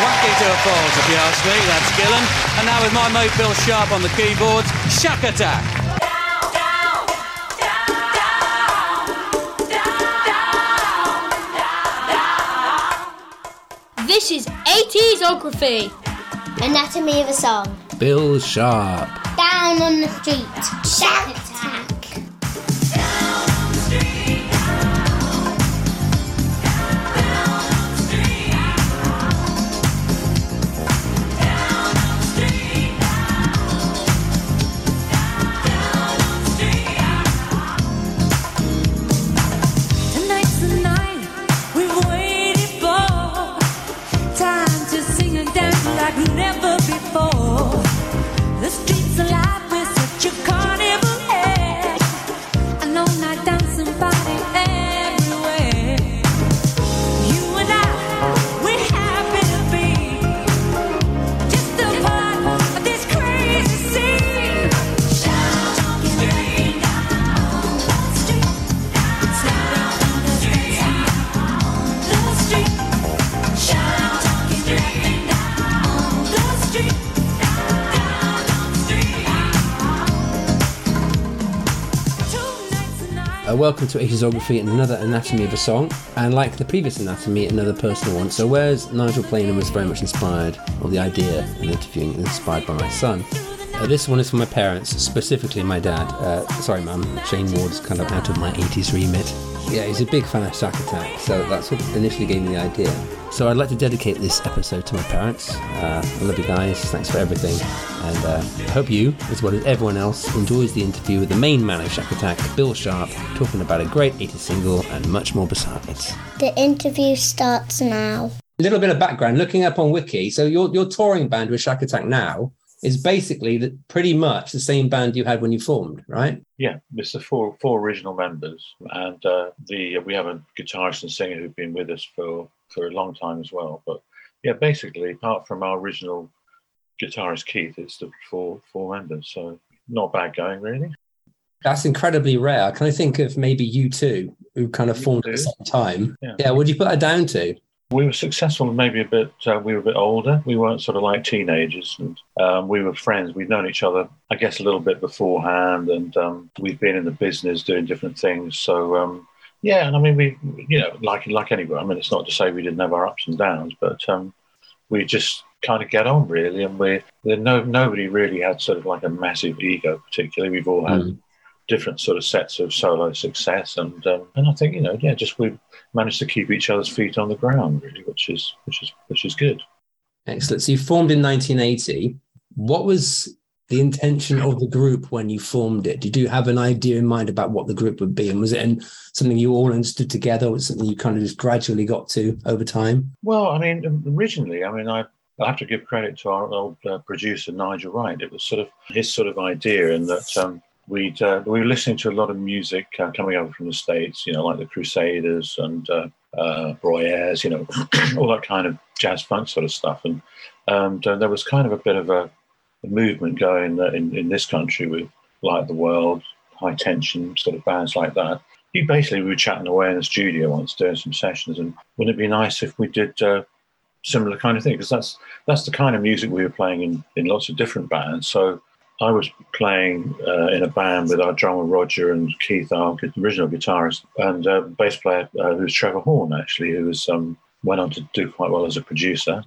wacky to a fault, if you ask me. That's Gillan. And now with my mate Bill Sharpe on the keyboards, Shakatak. This is 80sography. Anatomy of a song. Bill Sharpe. Down on the street. Shack welcome to 80sography and another anatomy of a song. And like the previous anatomy, another personal one. So, whereas Nigel Planer was very much inspired, or the idea of interviewing inspired by my son, uh, this one is for my parents, specifically my dad. Uh, sorry, mum, Shane Ward's kind of out of my 80s remit. Yeah, he's a big fan of Shakatak, so that's what initially gave me the idea. So I'd like to dedicate this episode to my parents. Uh, I love you guys, thanks for everything, and uh, I hope you, as well as everyone else, enjoys the interview with the main man of Shakatak, Bill Sharpe, talking about a great 80s single and much more besides. The interview starts now. A little bit of background, looking up on Wiki, so your, your touring band with Shakatak now is basically the, pretty much the same band you had when you formed, right? Yeah, it's the four four original members, and uh, the we have a guitarist and singer who've been with us for for a long time as well. But yeah, basically, apart from our original guitarist Keith, it's the four four members. So not bad going, really. That's incredibly rare. Can I think of maybe you two who kind of formed at the same time? Yeah. yeah what do you put that down to? We were successful, maybe a bit. Uh, we were a bit older. We weren't sort of like teenagers, and um, we were friends. We'd known each other, I guess, a little bit beforehand, and um, we've been in the business doing different things. So um, yeah, and I mean, we, you know, like like anywhere. I mean, it's not to say we didn't have our ups and downs, but um, we just kind of get on really, and we no nobody really had sort of like a massive ego. Particularly, we've all had Mm. Different sort of sets of solo success, and um, and I think you know, yeah, just we managed to keep each other's feet on the ground really, which is which is which is good. Excellent. So you formed in 1980. What was the intention of the group when you formed it? Did you have an idea in mind about what the group would be? And was it in something you all understood together? Or was something you kind of just gradually got to over time? Well, I mean, originally, I mean, I. I have to give credit to our old uh, producer Nigel Wright. It was sort of his sort of idea, in that um, we'd uh, we were listening to a lot of music uh, coming over from the states, you know, like the Crusaders and uh, uh, Broyers, you know, all that kind of jazz funk sort of stuff, and and uh, there was kind of a bit of a, a movement going in in this country with like the world, Hi-Tension sort of bands like that. He basically we were chatting away in the studio once doing some sessions, and wouldn't it be nice if we did uh, similar kind of thing? Because that's that's the kind of music we were playing in in lots of different bands. So I was playing uh, in a band with our drummer Roger and Keith, our original guitarist, and uh, bass player uh, was Trevor Horn, actually, who was um, went on to do quite well as a producer.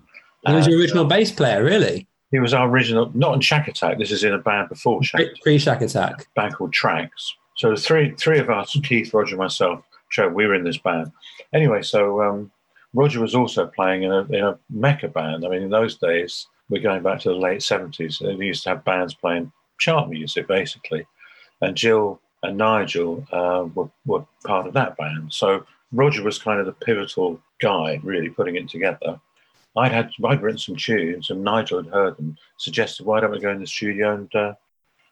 He was your original uh, bass player, really? he was our original, not in Shakatak. This is in a band before Shakatak Pre Shakatak. band called Tracks. So the three three of us, Keith, Roger, myself, Trevor, we were in this band. Anyway, so um, Roger was also playing in a in a Mecca band. I mean, in those days, we're going back to the late seventies. They used to have bands playing chart music, basically. And Jill and Nigel uh, were were part of that band. So Roger was kind of the pivotal guy, really putting it together. I'd had I'd written some tunes, and Nigel had heard them. Suggested, why don't we go in the studio and uh,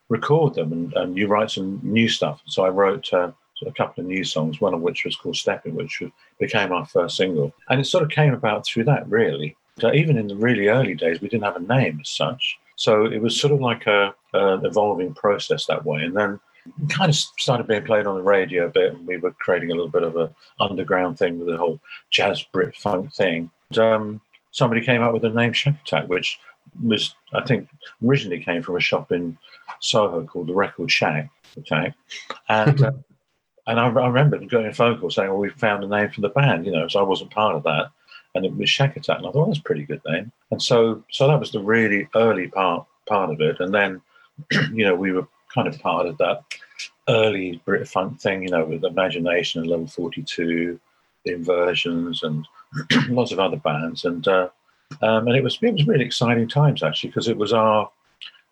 record them and, and you write some new stuff. So I wrote uh, a couple of new songs, one of which was called Stepping, which became our first single. And it sort of came about through that, really. So even in the really early days, we didn't have a name as such. So it was sort of like a, evolving process that way. And then it kind of started being played on the radio a bit, and we were creating a little bit of a underground thing with the whole jazz Brit funk thing. And, um, somebody came up with the name Shack Attack, which was I think originally came from a shop in Soho called the Record Shack Attack, and uh, and I, I remember getting a phone call saying, "Well, we found a name for the band," you know, so I wasn't part of that, and it was Shakatak, and I thought that's a pretty good name, and so so that was the really early part part of it, and then you know we were kind of part of that early Brit funk thing, you know, with Imagination and Level Forty Two, the Inversions, and lots of other bands, and uh, um, and it was it was really exciting times actually because it was our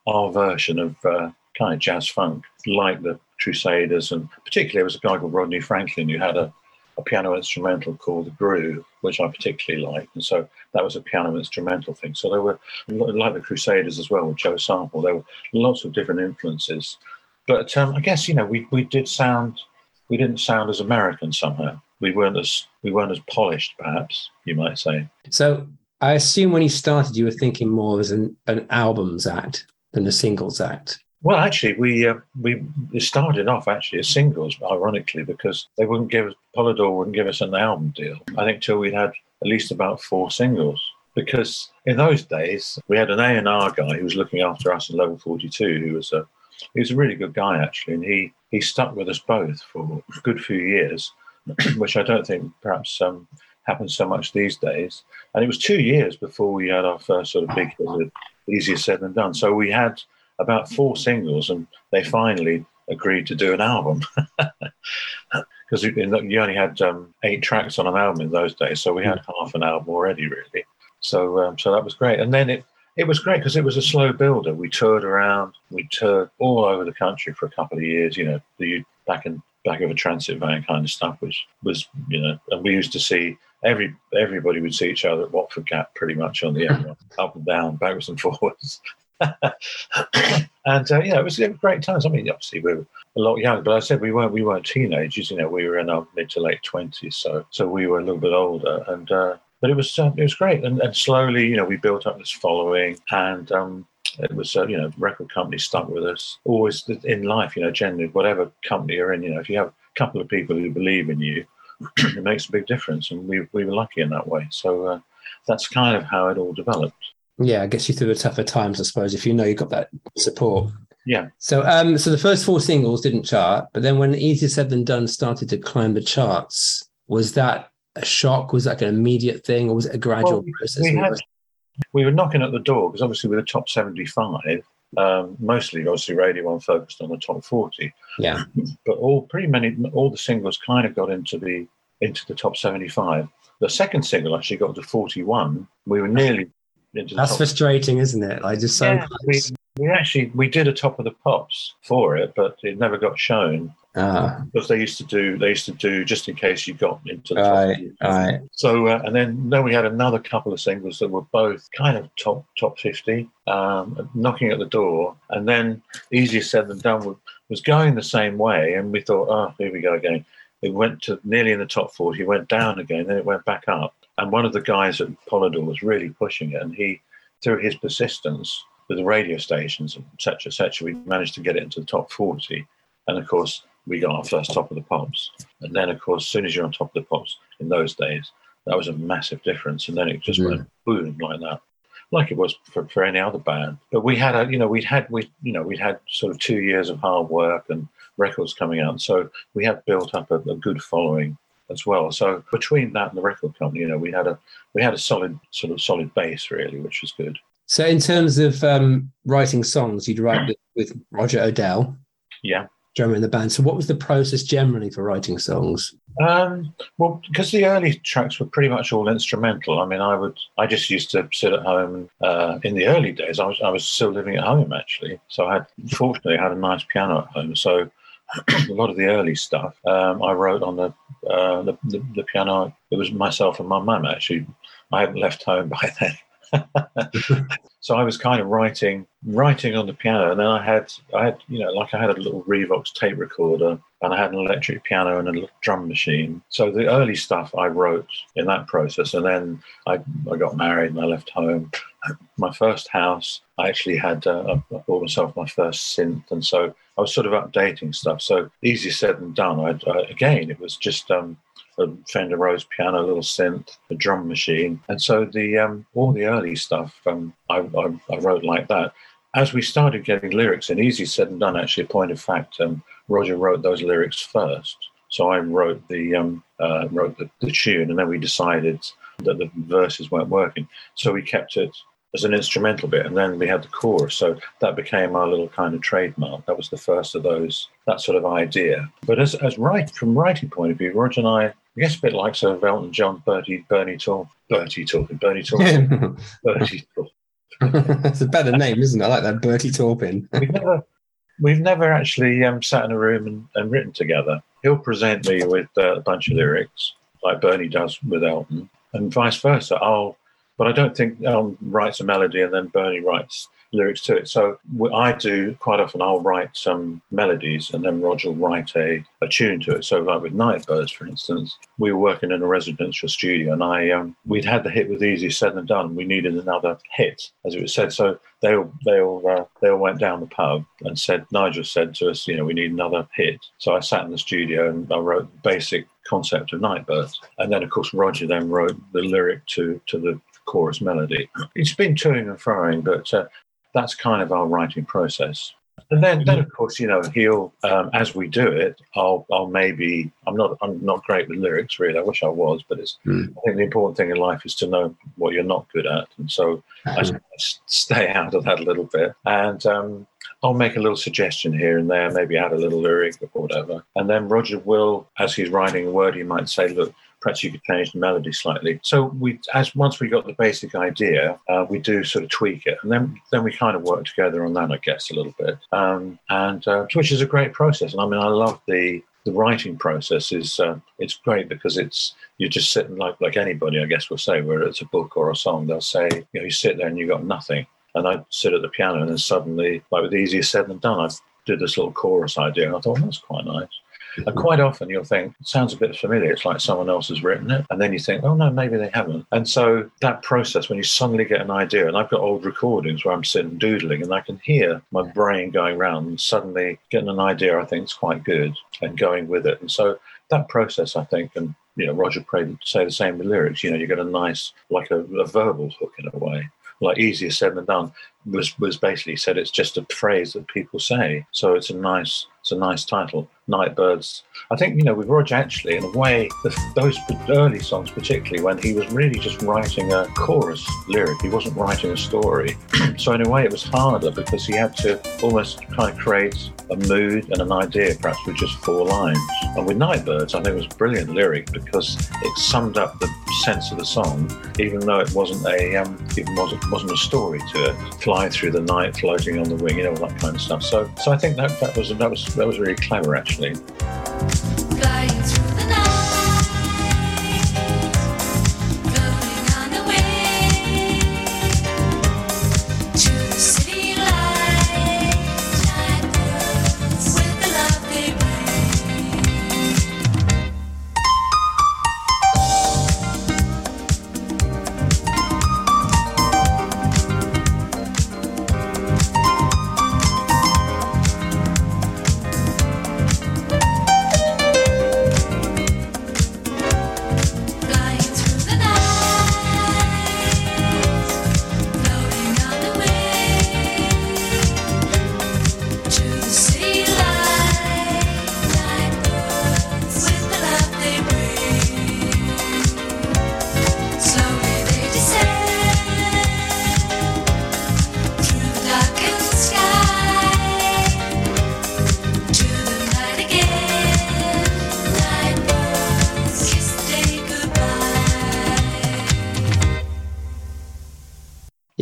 our version of uh, kind of jazz funk, like the Crusaders, and particularly there was a guy called Rodney Franklin who had a, a piano instrumental called the Groove, which I particularly liked, and so that was a piano instrumental thing. So there were like the Crusaders as well with Joe Sample. There were lots of different influences, but um, I guess you know we we did sound we didn't sound as American somehow. We weren't as we weren't as polished, perhaps you might say. So I assume when you started, you were thinking more as an, an albums act than a singles act. Well, actually, we uh, we started off actually as singles, ironically, because they wouldn't give us Polydor wouldn't give us an album deal. I think till we'd had at least about four singles. Because in those days we had an A and R guy who was looking after us in Level Forty Two, who was a he was a really good guy actually, and he he stuck with us both for a good few years, which I don't think perhaps um, happens so much these days. And it was two years before we had our first sort of big Easier Said Than Done. So we had about four singles, and they finally agreed to do an album. Because you only had um, eight tracks on an album in those days, so we had half an album already, really. So, um, so that was great. And then it it was great because it was a slow builder. We toured around, we toured all over the country for a couple of years. You know, the back in back of a transit van kind of stuff, which was you know, and we used to see every everybody would see each other at Watford Gap pretty much on the M1, up and down, backwards and forwards. and uh, yeah, it was, it was great times. I mean, obviously we were a lot younger, but I said we weren't we weren't teenagers. You know, we were in our mid to late twenties, so so we were a little bit older. And uh, but it was uh, it was great, and, and slowly, you know, we built up this following, and um, it was uh, you know, record companies stuck with us. Always in life, you know, generally, whatever company you're in, you know, if you have a couple of people who believe in you, it makes a big difference, and we we were lucky in that way. So uh, that's kind of how it all developed. Yeah, I guess you through the tougher times, I suppose, if you know you've got that support. Yeah. So, um, so the first four singles didn't chart, but then when Easier Said Than Done started to climb the charts, was that a shock? Was that like an immediate thing, or was it a gradual Well, process? we, had, we were knocking at the door because obviously with the top 75, um, mostly obviously Radio One focused on the top 40, yeah, but all pretty many all the singles kind of got into the into the top 75. The second single actually got to 41. We were nearly into the that's top. frustrating, isn't it? Like just so Yeah, we, we actually we did a top of the pops for it, but it never got shown Ah, because they used to do they used to do just in case you got into the top. right, right. So uh, and then then we had another couple of singles that were both kind of top top fifty, um, knocking at the door, and then easier said than done was, was going the same way, and we thought, oh, here we go again. It went to nearly in the top forty, went down again, then it went back up, and one of the guys at Polydor was really pushing it, and he through his persistence with the radio stations, etc., etc., we managed to get it into the top forty, and of course we got our first top of the pops. And then, of course, as soon as you're on top of the pops in those days, that was a massive difference. And then it just Mhm. went boom like that, like it was for, for any other band. But we had, a, you know, we'd had, we, you know, we'd had sort of two years of hard work and records coming out. So we had built up a, a good following as well. So between that and the record company, you know, we had a, we had a solid, sort of solid base really, which was good. So, in terms of um, writing songs, you'd write with, with Roger Odell, Yeah. drummer in the band. So, what was the process generally for writing songs? Um, well, because the early tracks were pretty much all instrumental. I mean, I would, I just used to sit at home. Uh, in the early days, I was, I was still living at home actually. So I had, fortunately, I had a nice piano at home. So a lot of the early stuff um, I wrote on the, uh, the, the the piano. It was myself and my mum actually. I hadn't left home by then. so I was kind of writing writing on the piano, and then I had I had you know like I had a little Revox tape recorder, and I had an electric piano and a drum machine. So the early stuff I wrote in that process, and then I I got married and I left home. My first house, I actually had uh, I bought myself my first synth, and so I was sort of updating stuff. So easier said than done. I, I, again, it was just um, a Fender Rhodes piano, a little synth, a drum machine, and so the um, all the early stuff um, I, I, wrote like that. As we started getting lyrics, and easy said and done. Actually, a point of fact, um, Roger wrote those lyrics first. So I wrote the um, uh, wrote the, the tune, and then we decided that the verses weren't working, so we kept it as an instrumental bit, and then we had the chorus. So that became our little kind of trademark. That was the first of those, that sort of idea. But as, as right from writing point of view, Roger and I, I guess a bit like sort of Elton John, Bertie, Bernie Talk, Bertie talking, Bernie talking, Bertie talking. It's a better name, isn't it? I like that Bertie Taupin. We've never, we've never actually um, sat in a room and, and written together. He'll present me with uh, a bunch of lyrics, like Bernie does with Elton, and vice versa. I'll but I don't think Elton writes a melody and then Bernie writes lyrics to it. So I do quite often. I'll write some melodies and then Roger will write a, a tune to it. So like with Nightbirds, for instance, we were working in a residential studio and I um, we'd had the hit with Easy Said and Done. We needed another hit, as it was said. So they all they all uh, they all went down the pub and said Nigel said to us, you know, we need another hit. So I sat in the studio and I wrote the basic concept of Nightbirds, and then of course Roger then wrote the lyric to to the chorus melody. It's been toing and froing, but uh, that's kind of our writing process. And then, then of course, you know, he'll um, as we do it, I'll, I'll maybe I'm not I'm not great with lyrics really. I wish I was, but it's Mm. I think the important thing in life is to know what you're not good at, and so I Mhm. stay out of that a little bit. And um, I'll make a little suggestion here and there, maybe add a little lyric or whatever. And then Roger will, as he's writing a word, he might say, "Look, perhaps you could change the melody slightly." So we, as once we got the basic idea, uh, we do sort of tweak it, and then then we kind of work together on that, I guess, a little bit. Um, and uh, which is a great process. And I mean, I love the the writing process is uh, it's great because it's you're just sitting like like anybody I guess will say whether it's a book or a song they'll say you know you sit there and you got nothing and I sit at the piano and then suddenly like with easier said than done I did this little chorus idea and I thought well, that's quite nice and quite often you'll think sounds a bit familiar it's like someone else has written it. And then you think oh no maybe they haven't. And so that process when you suddenly get an idea and I've got old recordings where I'm sitting doodling and I can hear my brain going round and suddenly getting an idea I think is quite good and going with it. And so that process I think and you know Roger Prade say the same with lyrics you know you get a nice like a, a verbal hook in a way. Like easier said than done was was basically said it's just a phrase that people say. So it's a nice it's a nice title nightbirds. I think you know with roger actually in a way the, those early songs particularly when he was really just writing a chorus lyric he wasn't writing a story. So in a way it was harder because he had to almost kind of create a mood and an idea perhaps with just four lines. And with nightbirds i think it was a brilliant lyric because it summed up the sense of the song even though it wasn't a um, even wasn't wasn't a story to it. Fly through the night floating on the wing you know all that kind of stuff. So so i think that that was that was that was really clever actually Flying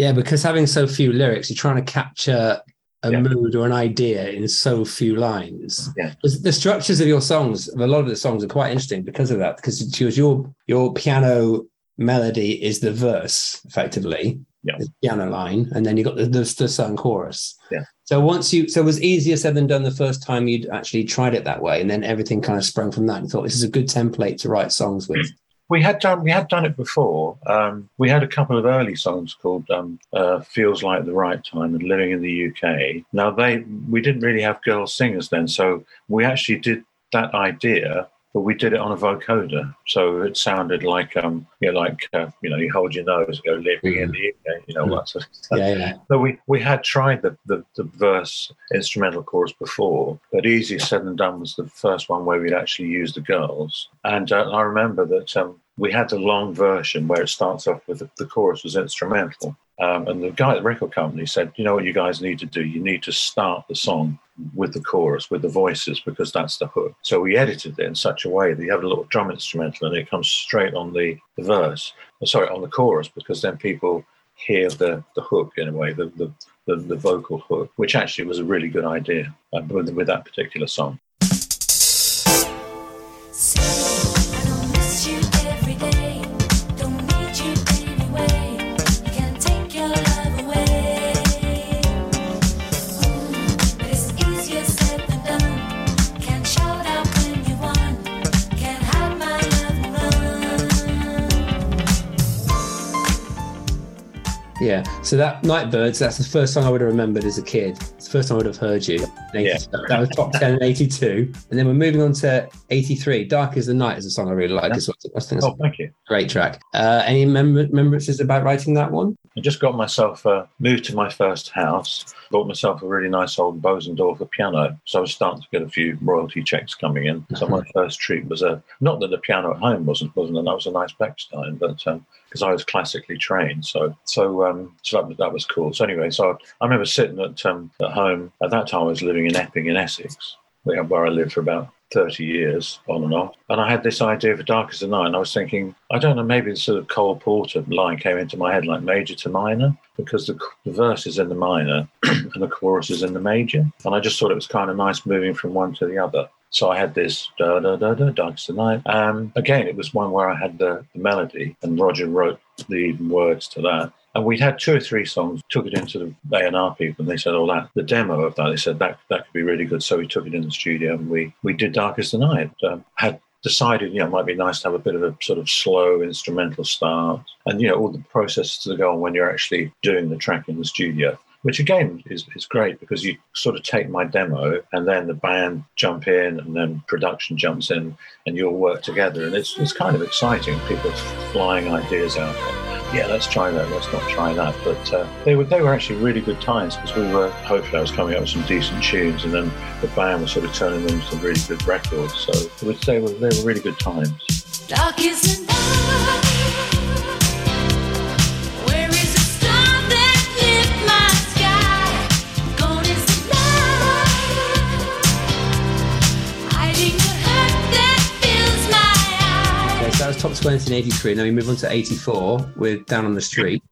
Yeah, because having so few lyrics, you're trying to capture a Yeah. mood or an idea in so few lines. Yeah. The structures of your songs, a lot of the songs are quite interesting because of that. Because your your piano melody is the verse, effectively. Yeah. The piano line, and then you got the, the the sung chorus. Yeah. So once you, so it was easier said than done the first time you'd actually tried it that way, and then everything kind of sprung from that. And thought this is a good template to write songs with. We had done we had done it before. Um, we had a couple of early songs called um, uh, "Feels Like the Right Time" and "Living in the UK." Now they we didn't really have girl singers then, so we actually did that idea but we did it on a vocoder, so it sounded like um, you know, like uh, you know, you hold your nose, and go living in the evening, you know, that sort of stuff. Yeah, yeah. So we, we had tried the, the, the verse instrumental chorus before, but Easier Said Than Done was the first one where we'd actually used the girls. And uh, I remember that um, we had the long version where it starts off with the, the chorus was instrumental. Um, and the guy at the record company said, you know what you guys need to do? You need to start the song with the chorus, with the voices, because that's the hook. So we edited it in such a way that you have a little drum instrumental and it comes straight on the, the verse, uh, sorry, on the chorus, because then people hear the, the hook in a way, the, the, the, the vocal hook, which actually was a really good idea uh, with, with that particular song. So that Nightbirds, that's the first song I would have remembered as a kid. It's the first time I would have heard you. Yeah. That was top 10 in 82. And then we're moving on to 83. Dark as the Night is a song I really like as well. I think Oh, thank you. great track. Uh, any mem- remembrances about writing that one? I just got myself uh, moved to my first house. Bought myself a really nice old Bosendorfer piano, so I was starting to get a few royalty checks coming in. So my first treat was a not that the piano at home wasn't wasn't and that was a nice Bechstein, but because I was classically trained, so so um, so that was, that was cool. So anyway, so I remember sitting at um, at home at that time. I was living in Epping in Essex, where, I lived for about 30 years on and off. And I had this idea for Dark as the Night. And I was thinking, I don't know, maybe the sort of Cole Porter line came into my head like major to minor, because the, the verse is in the minor and the chorus is in the major. And I just thought it was kind of nice moving from one to the other. So I had this da da da da Dark as the Night. Um, again, it was one where I had the, the melody and Roger wrote the words to that. And we'd had two or three songs, took it into the A&R people, and they said, oh, that, the demo of that, they said that that could be really good. So we took it in the studio and we, we did Dark as the Night. Um, had decided, you know, it might be nice to have a bit of a sort of slow instrumental start. And, you know, all the processes that go on when you're actually doing the track in the studio. Which again is, is great because you sort of take my demo and then the band jump in and then production jumps in and you all work together and it's, it's kind of exciting. People flying ideas out yeah, let's try that, let's not try that. But uh, they were they were actually really good times because we were hopefully I was coming up with some decent tunes, and then the band was sort of turning them into some really good records. So I would say they were, they were really good times. Dark is. Top 20 in 83. Now we move on to 84 with Down on the Street.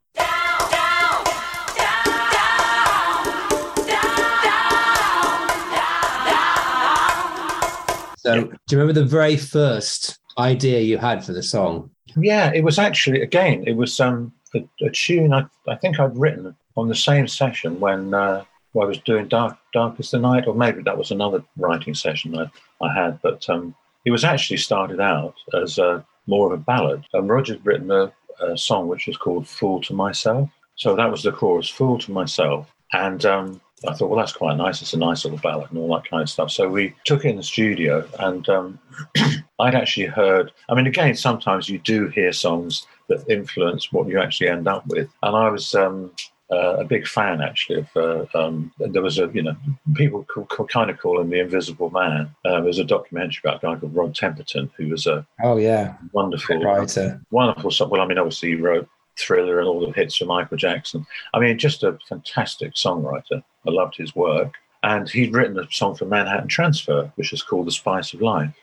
So, do you remember the very first idea you had for the song? Yeah, it was actually again it was um, a, a tune I, I think I'd written on the same session when uh, when I was doing Dark Dark as the Night, or maybe that was another writing session I, I had. But um, it was actually started out as uh, more of a ballad. And Roger'd written a, a song which was called "Fool to Myself." So that was the chorus, "Fool to Myself," and um, I thought, well, that's quite nice. It's a nice little ballad and all that kind of stuff. So we took it in the studio, and um, I'd actually heard. I mean, again, sometimes you do hear songs that influence what you actually end up with, and I was. Um, uh, a big fan actually of uh, um, there was a you know people call, call, kind of call him the invisible man uh, there's a documentary about a guy called Rod Temperton who was a Oh, yeah. wonderful Writer. wonderful song. Well, I mean, obviously, he wrote Thriller and all the hits for Michael Jackson. I mean, just a fantastic songwriter. I loved his work. And he'd written a song for Manhattan Transfer, which is called The Spice of Life.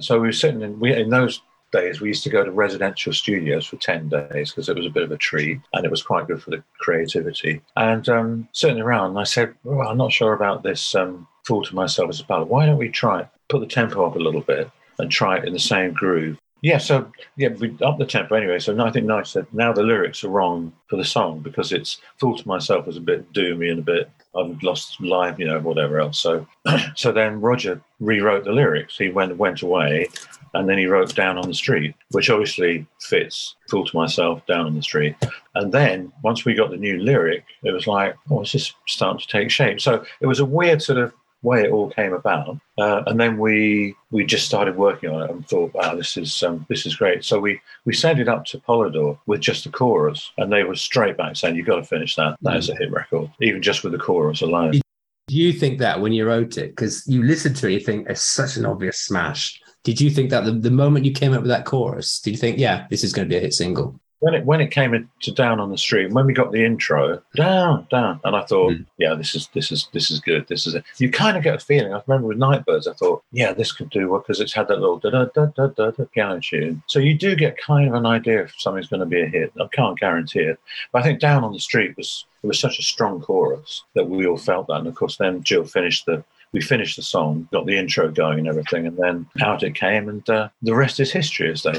And so we were sitting in, we, in those days, we used to go to residential studios for 10 days because it was a bit of a treat and it was quite good for the creativity. And um, sitting around, I said, well, I'm not sure about this um, Fool to Myself as a ballad. Why don't we try it? Put the tempo up a little bit and try it in the same groove Yeah, so yeah, we up the tempo anyway. So I think Nigel said now the lyrics are wrong for the song because it's "Fool to Myself" was a bit doomy and a bit I've lost life, you know, whatever else. So, so then Roger rewrote the lyrics. He went went away, and then he wrote "Down on the Street," which obviously fits "Fool to Myself" down on the street. And then once we got the new lyric, it was like, oh, it's just starting to take shape. So it was a weird sort of way it all came about. Uh, and then we we just started working on it and thought, wow, this is um, this is great. So we we sent it up to Polydor with just the chorus, and they were straight back saying, "You've got to finish that. That is a hit record, even just with the chorus alone." Do you think that when you wrote it, because you listen to it, you think it's such an obvious smash. Did you think that the, the moment you came up with that chorus, did you think, yeah, this is going to be a hit single? When it when it came into down on the street when we got the intro down down and i thought mm. yeah this is this is this is good this is it you kind of get a feeling i remember with nightbirds i thought yeah this could do well because it's had that little da da da da da da piano tune so you do get kind of an idea if something's going to be a hit i can't guarantee it but i think down on the street was it was such a strong chorus that we all felt that and of course then jill finished the we finished the song, got the intro going and everything, and then out it came, and uh, the rest is history, as they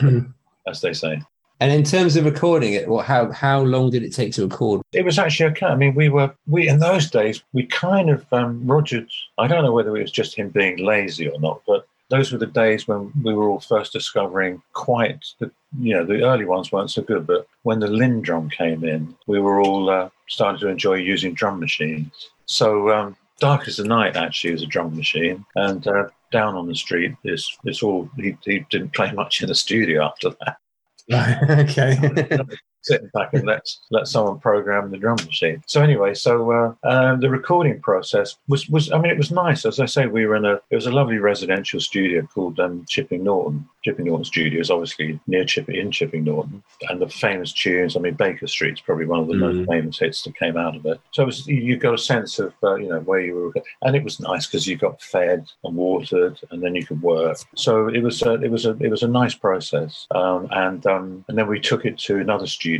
as they say. And in terms of recording it, what how how long did it take to record? It was actually okay. I mean, we were we in those days we kind of um, Roger. I don't know whether it was just him being lazy or not, but those were the days when we were all first discovering quite the you know the early ones weren't so good, but when the LinnDrum came in, we were all uh, starting to enjoy using drum machines. So um, Dark as the Night actually was a drum machine, and uh, Down on the Street is it's all he, he didn't play much in the studio after that. okay. Sitting back and let let someone program the drum machine. So anyway, so uh, um, the recording process was was I mean it was nice. As I say, we were in a it was a lovely residential studio called um, Chipping Norton, Chipping Norton Studios, obviously near Chipping in Chipping Norton, and the famous tunes. I mean, Baker Street's probably one of the mm. most famous hits that came out of it. So it was, you got a sense of uh, you know where you were, and it was nice because you got fed and watered, and then you could work. So it was a, it was a it was a nice process, um, and um, and then we took it to another studio.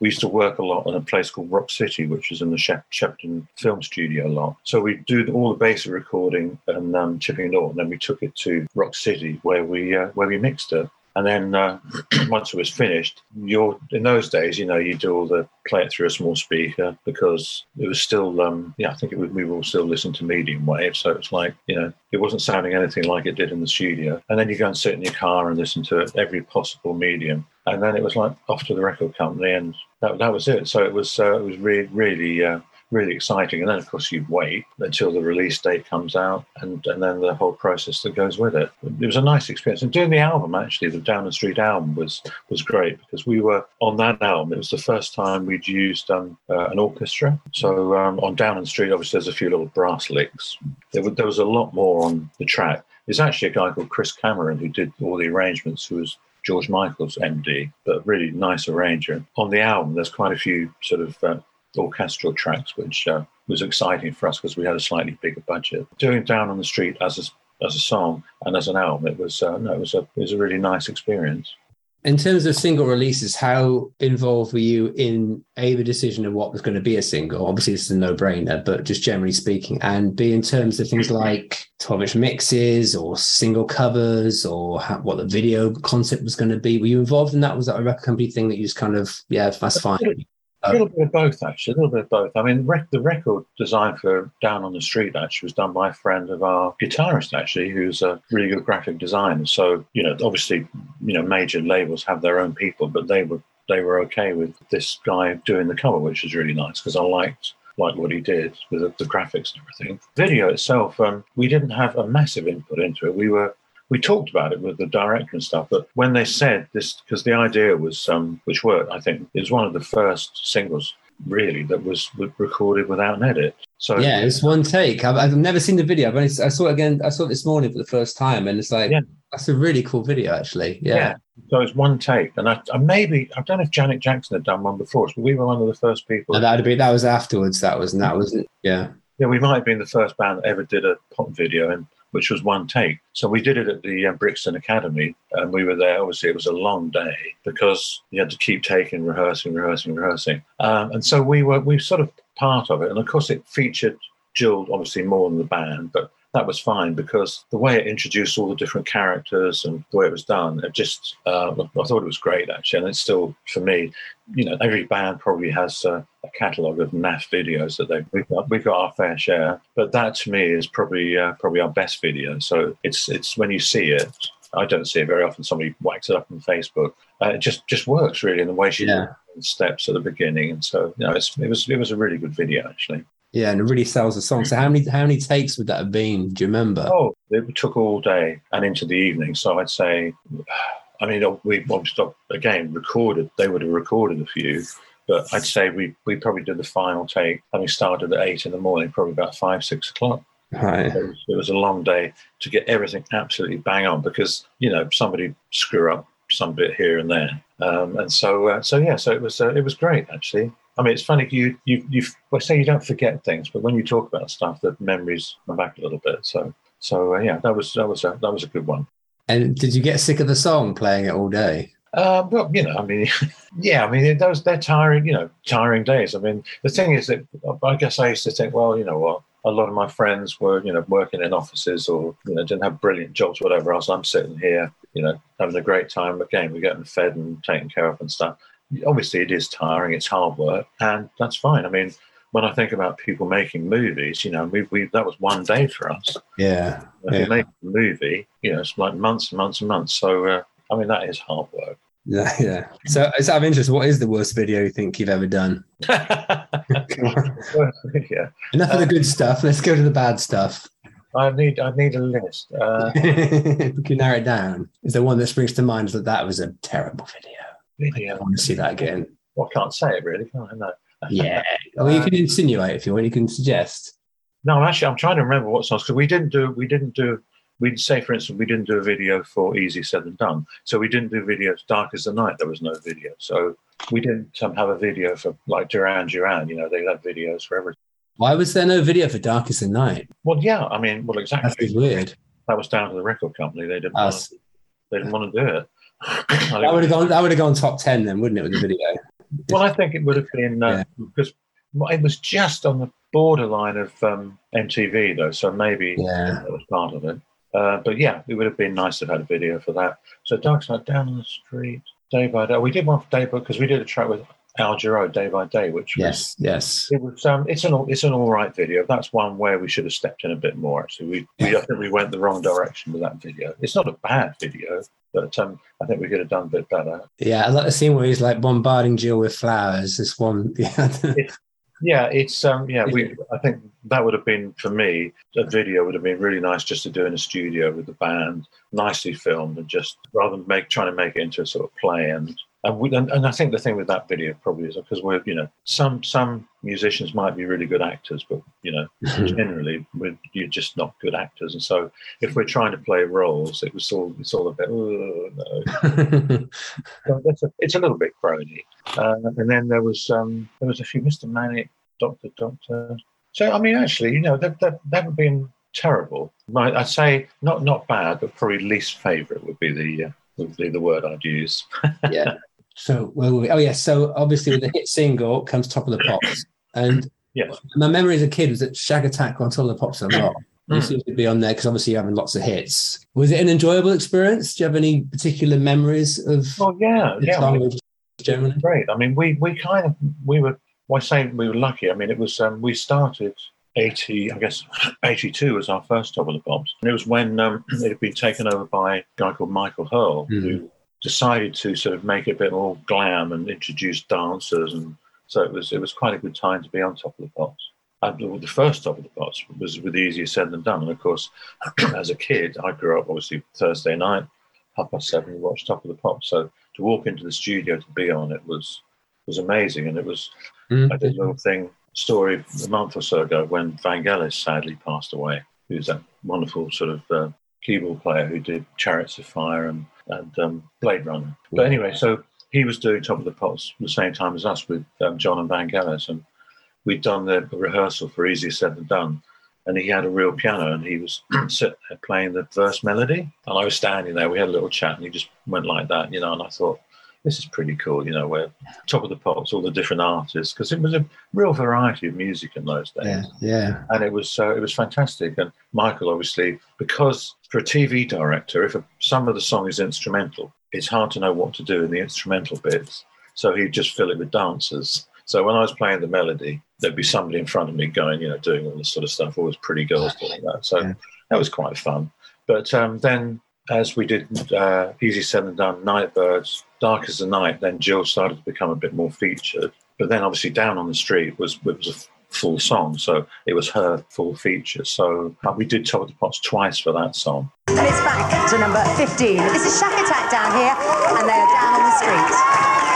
We used to work a lot in a place called Rock City, which is in the Shep- Shepperton Film Studio lot. So we do all the basic recording and um, Chipping Norton, then we took it to Rock City where we uh, where we mixed it. And then uh, once it was finished, you're in those days, you know, you do all the play it through a small speaker because it was still, um, yeah, I think it was, we were still listening to medium wave. So it's like, you know, it wasn't sounding anything like it did in the studio. And then you go and sit in your car and listen to it, every possible medium. And then it was like off to the record company, and that, that was it. So it was uh, it was really really uh, really exciting. And then, of course, you wait until the release date comes out and, and then the whole process that goes with it. It was a nice experience. And doing the album, actually, the Down the Street album was, was great because we were on that album. It was the first time we'd used um, uh, an orchestra. So um, on Down the Street, obviously, there's a few little brass licks. There, there was a lot more on the track. There's actually a guy called Chris Cameron who did all the arrangements, who was George Michael's MD, but really nice arranger. On the album, there's quite a few sort of uh, orchestral tracks, which uh, was exciting for us because we had a slightly bigger budget. Doing Down on the Street as a, as a song and as an album, it was uh, no, it was a it was a really nice experience. In terms of single releases, how involved were you in a the decision of what was going to be a single? Obviously, this is a no-brainer, but just generally speaking, and b in terms of things like 12-inch mixes or single covers or how, what the video concept was going to be. Were you involved in that? Was that a record company thing that you just kind of yeah, that's fine? A little bit of both, actually. A little bit of both. I mean, rec- the record design for Down on the Street actually was done by a friend of our guitarist, actually, who's a really good graphic designer. So, you know, obviously, you know, major labels have their own people, but they were they were okay with this guy doing the cover, which was really nice because I liked like what he did with the, the graphics and everything. Video itself, um, we didn't have a massive input into it. We were we talked about it with the director and stuff, but when they said this, because the idea was, um, which worked, I think, is one of the first singles really that was recorded without an edit. So yeah, it's one take. I've, I've never seen the video. but I saw it again. I saw it this morning for the first time, and it's like yeah. that's a really cool video, actually. Yeah. yeah. So it's one take, and I, I, maybe I don't know if Janet Jackson had done one before but we were one of the first people. And that'd be that was afterwards. That was and that was it, yeah. Yeah, we might have been the first band that ever did a pop video, and which was one take. So we did it at the uh, Brixton Academy, and we were there. Obviously, it was a long day because you had to keep taking, rehearsing, rehearsing, rehearsing. Um, and so we were we sort of part of it, and of course, it featured Jill obviously more than the band, but that was fine because the way it introduced all the different characters and the way it was done, it just uh, I thought it was great actually, and it's still for me. You know, every band probably has uh, a catalogue of naff videos that they we've got, we've got our fair share, but that to me is probably uh, probably our best video. So it's it's when you see it, I don't see it very often. Somebody whacks it up on Facebook. Uh, it just just works really in the way she Yeah. steps at the beginning, and so you know, it's, it was it was a really good video actually. Yeah, and it really sells the song. So how many how many takes would that have been? Do you remember? Oh, it took all day and into the evening. So I'd say, I mean, we obviously again recorded. They would have recorded a few, but I'd say we we probably did the final take having started at eight in the morning, probably about five six o'clock. Right. It was, it was a long day to get everything absolutely bang on because you know somebody screw up some bit here and there, um, and so uh, so yeah, so it was uh, it was great actually. I mean, it's funny you you you well, say you don't forget things, but when you talk about stuff, the memories come back a little bit. So so uh, yeah, that was that was a that was a good one. And did you get sick of the song playing it all day? Uh, well, you know, I mean, yeah, I mean, those they're tiring, you know, tiring days. I mean, the thing is that I guess I used to think, well, you know what, a lot of my friends were, you know, working in offices or you know didn't have brilliant jobs, whatever else. I'm sitting here, you know, having a great time. Again, we're getting fed and taken care of and stuff. Obviously, it is tiring. It's hard work, and that's fine. I mean, when I think about people making movies, you know, we, we that was one day for us. Yeah. If Yeah. you make a movie, you know, it's like months and months and months. So, uh, I mean, that is hard work. Yeah, yeah. So, it's out of interest, what is the worst video you think you've ever done? Yeah, Enough of the good stuff. Let's go to the bad stuff. I need I need a list. Uh, we can narrow it down. Is there one that springs to mind that that was a terrible video? I want to see that again. Well, I can't say it really, can I? No. Yeah. Well, you can insinuate if you want. You can suggest. No, actually, I'm trying to remember what songs because we didn't do we didn't do we'd say for instance we didn't do a video for Easy Said and Done, so we didn't do videos. Dark as the Night, there was no video, so we didn't um, have a video for like Duran Duran. You know, they have videos for everything. Why was there no video for Dark as the Night? Well, yeah, I mean, well, exactly. That's weird. That was down to the record company. They didn't. want, Us. they didn't want to do it. That would have gone. That would have gone top ten then, wouldn't it, with the video? Well, I think it would have been uh, because it was just on the borderline of um, MTV, though. So maybe Yeah. that was part of it. Uh, but yeah, it would have been nice to have had a video for that. So Dark Side Down on the Street, Day by Day. We did one for Day by because we did a track with Al Jarreau, Day by Day, which was Yes. Yes. it was um, it's an all- it's an all right video. That's one where we should have stepped in a bit more. Actually, we, we I think we went the wrong direction with that video. It's not a bad video, but um, I think we could have done a bit better. Yeah, I like the scene where he's like bombarding Jill with flowers. This one. Yeah. Yeah, it's um yeah, we I think that would have been for me, a video would have been really nice just to do in a studio with the band, nicely filmed and just rather than make trying to make it into a sort of play and and, we, and, and I think the thing with that video probably is because we're you know some some musicians might be really good actors, but you know generally we're, you're just not good actors, and so if we're trying to play roles, it was all it's all a bit "Oh, no. So that's a, it's a little bit crony. Uh, and then there was um, there was a few Mr. Manic, Doctor Doctor. So I mean, actually, you know, that that never been terrible. My, I'd say not not bad, but probably least favourite would be the uh, would be the word I'd use. yeah. So where were we? Oh yeah. So obviously with the hit single comes Top of the Pops, and yeah, my memory as a kid was that Shakatak on Top of the Pops a lot. You Mm. seem to be on there because obviously you're having lots of hits. Was it an enjoyable experience? Do you have any particular memories of Oh yeah, the yeah. song generally? Great. I mean, we we kind of we were. Why say we were lucky? I mean, it was um, we started. 80, I guess 82 was our first Top of the Pops. And it was when um, it had been taken over by a guy called Michael Hurll, Mm. who decided to sort of make it a bit more glam and introduce dancers. And so it was it was quite a good time to be on Top of the Pops. And the- first Top of the Pops was with Easier Said Than Done. And of course, as a kid, I grew up obviously Thursday night, half past seven, we watched Top of the Pops. So to walk into the studio to be on it was was amazing. And it was Mm. I did a little thing story a month or so ago when Vangelis sadly passed away. He was that wonderful sort of uh, keyboard player who did Chariots of Fire and, and um, Blade Runner. But anyway, so he was doing Top of the Pops the same time as us with um, Jon and Vangelis, and we'd done the, the rehearsal for Easier Said Than Done. And he had a real piano, and he was sitting there playing the verse melody. And I was standing there. We had a little chat, and he just went like that, you know. And I thought, this is pretty cool, you know, where top of the pops, all the different artists, because it was a real variety of music in those days. Yeah, yeah. And it was uh, it was fantastic. And Michael, obviously, because for a TV director, if a, some of the song is instrumental, it's hard to know what to do in the instrumental bits. So he'd just fill it with dancers. So when I was playing the melody, there'd be somebody in front of me going, you know, doing all this sort of stuff, all those pretty girls doing that. So Yeah. that was quite fun. But um, then, as we did uh, Easy Said and Done, Nightbirds, Dark as the Night, then Jill started to become a bit more featured. But then, obviously, Down on the Street was was a full song, so it was her full feature. So uh, we did Top of the Pops twice for that song. And it's back to number 15. This is Shakatak down here, and they're down on the street.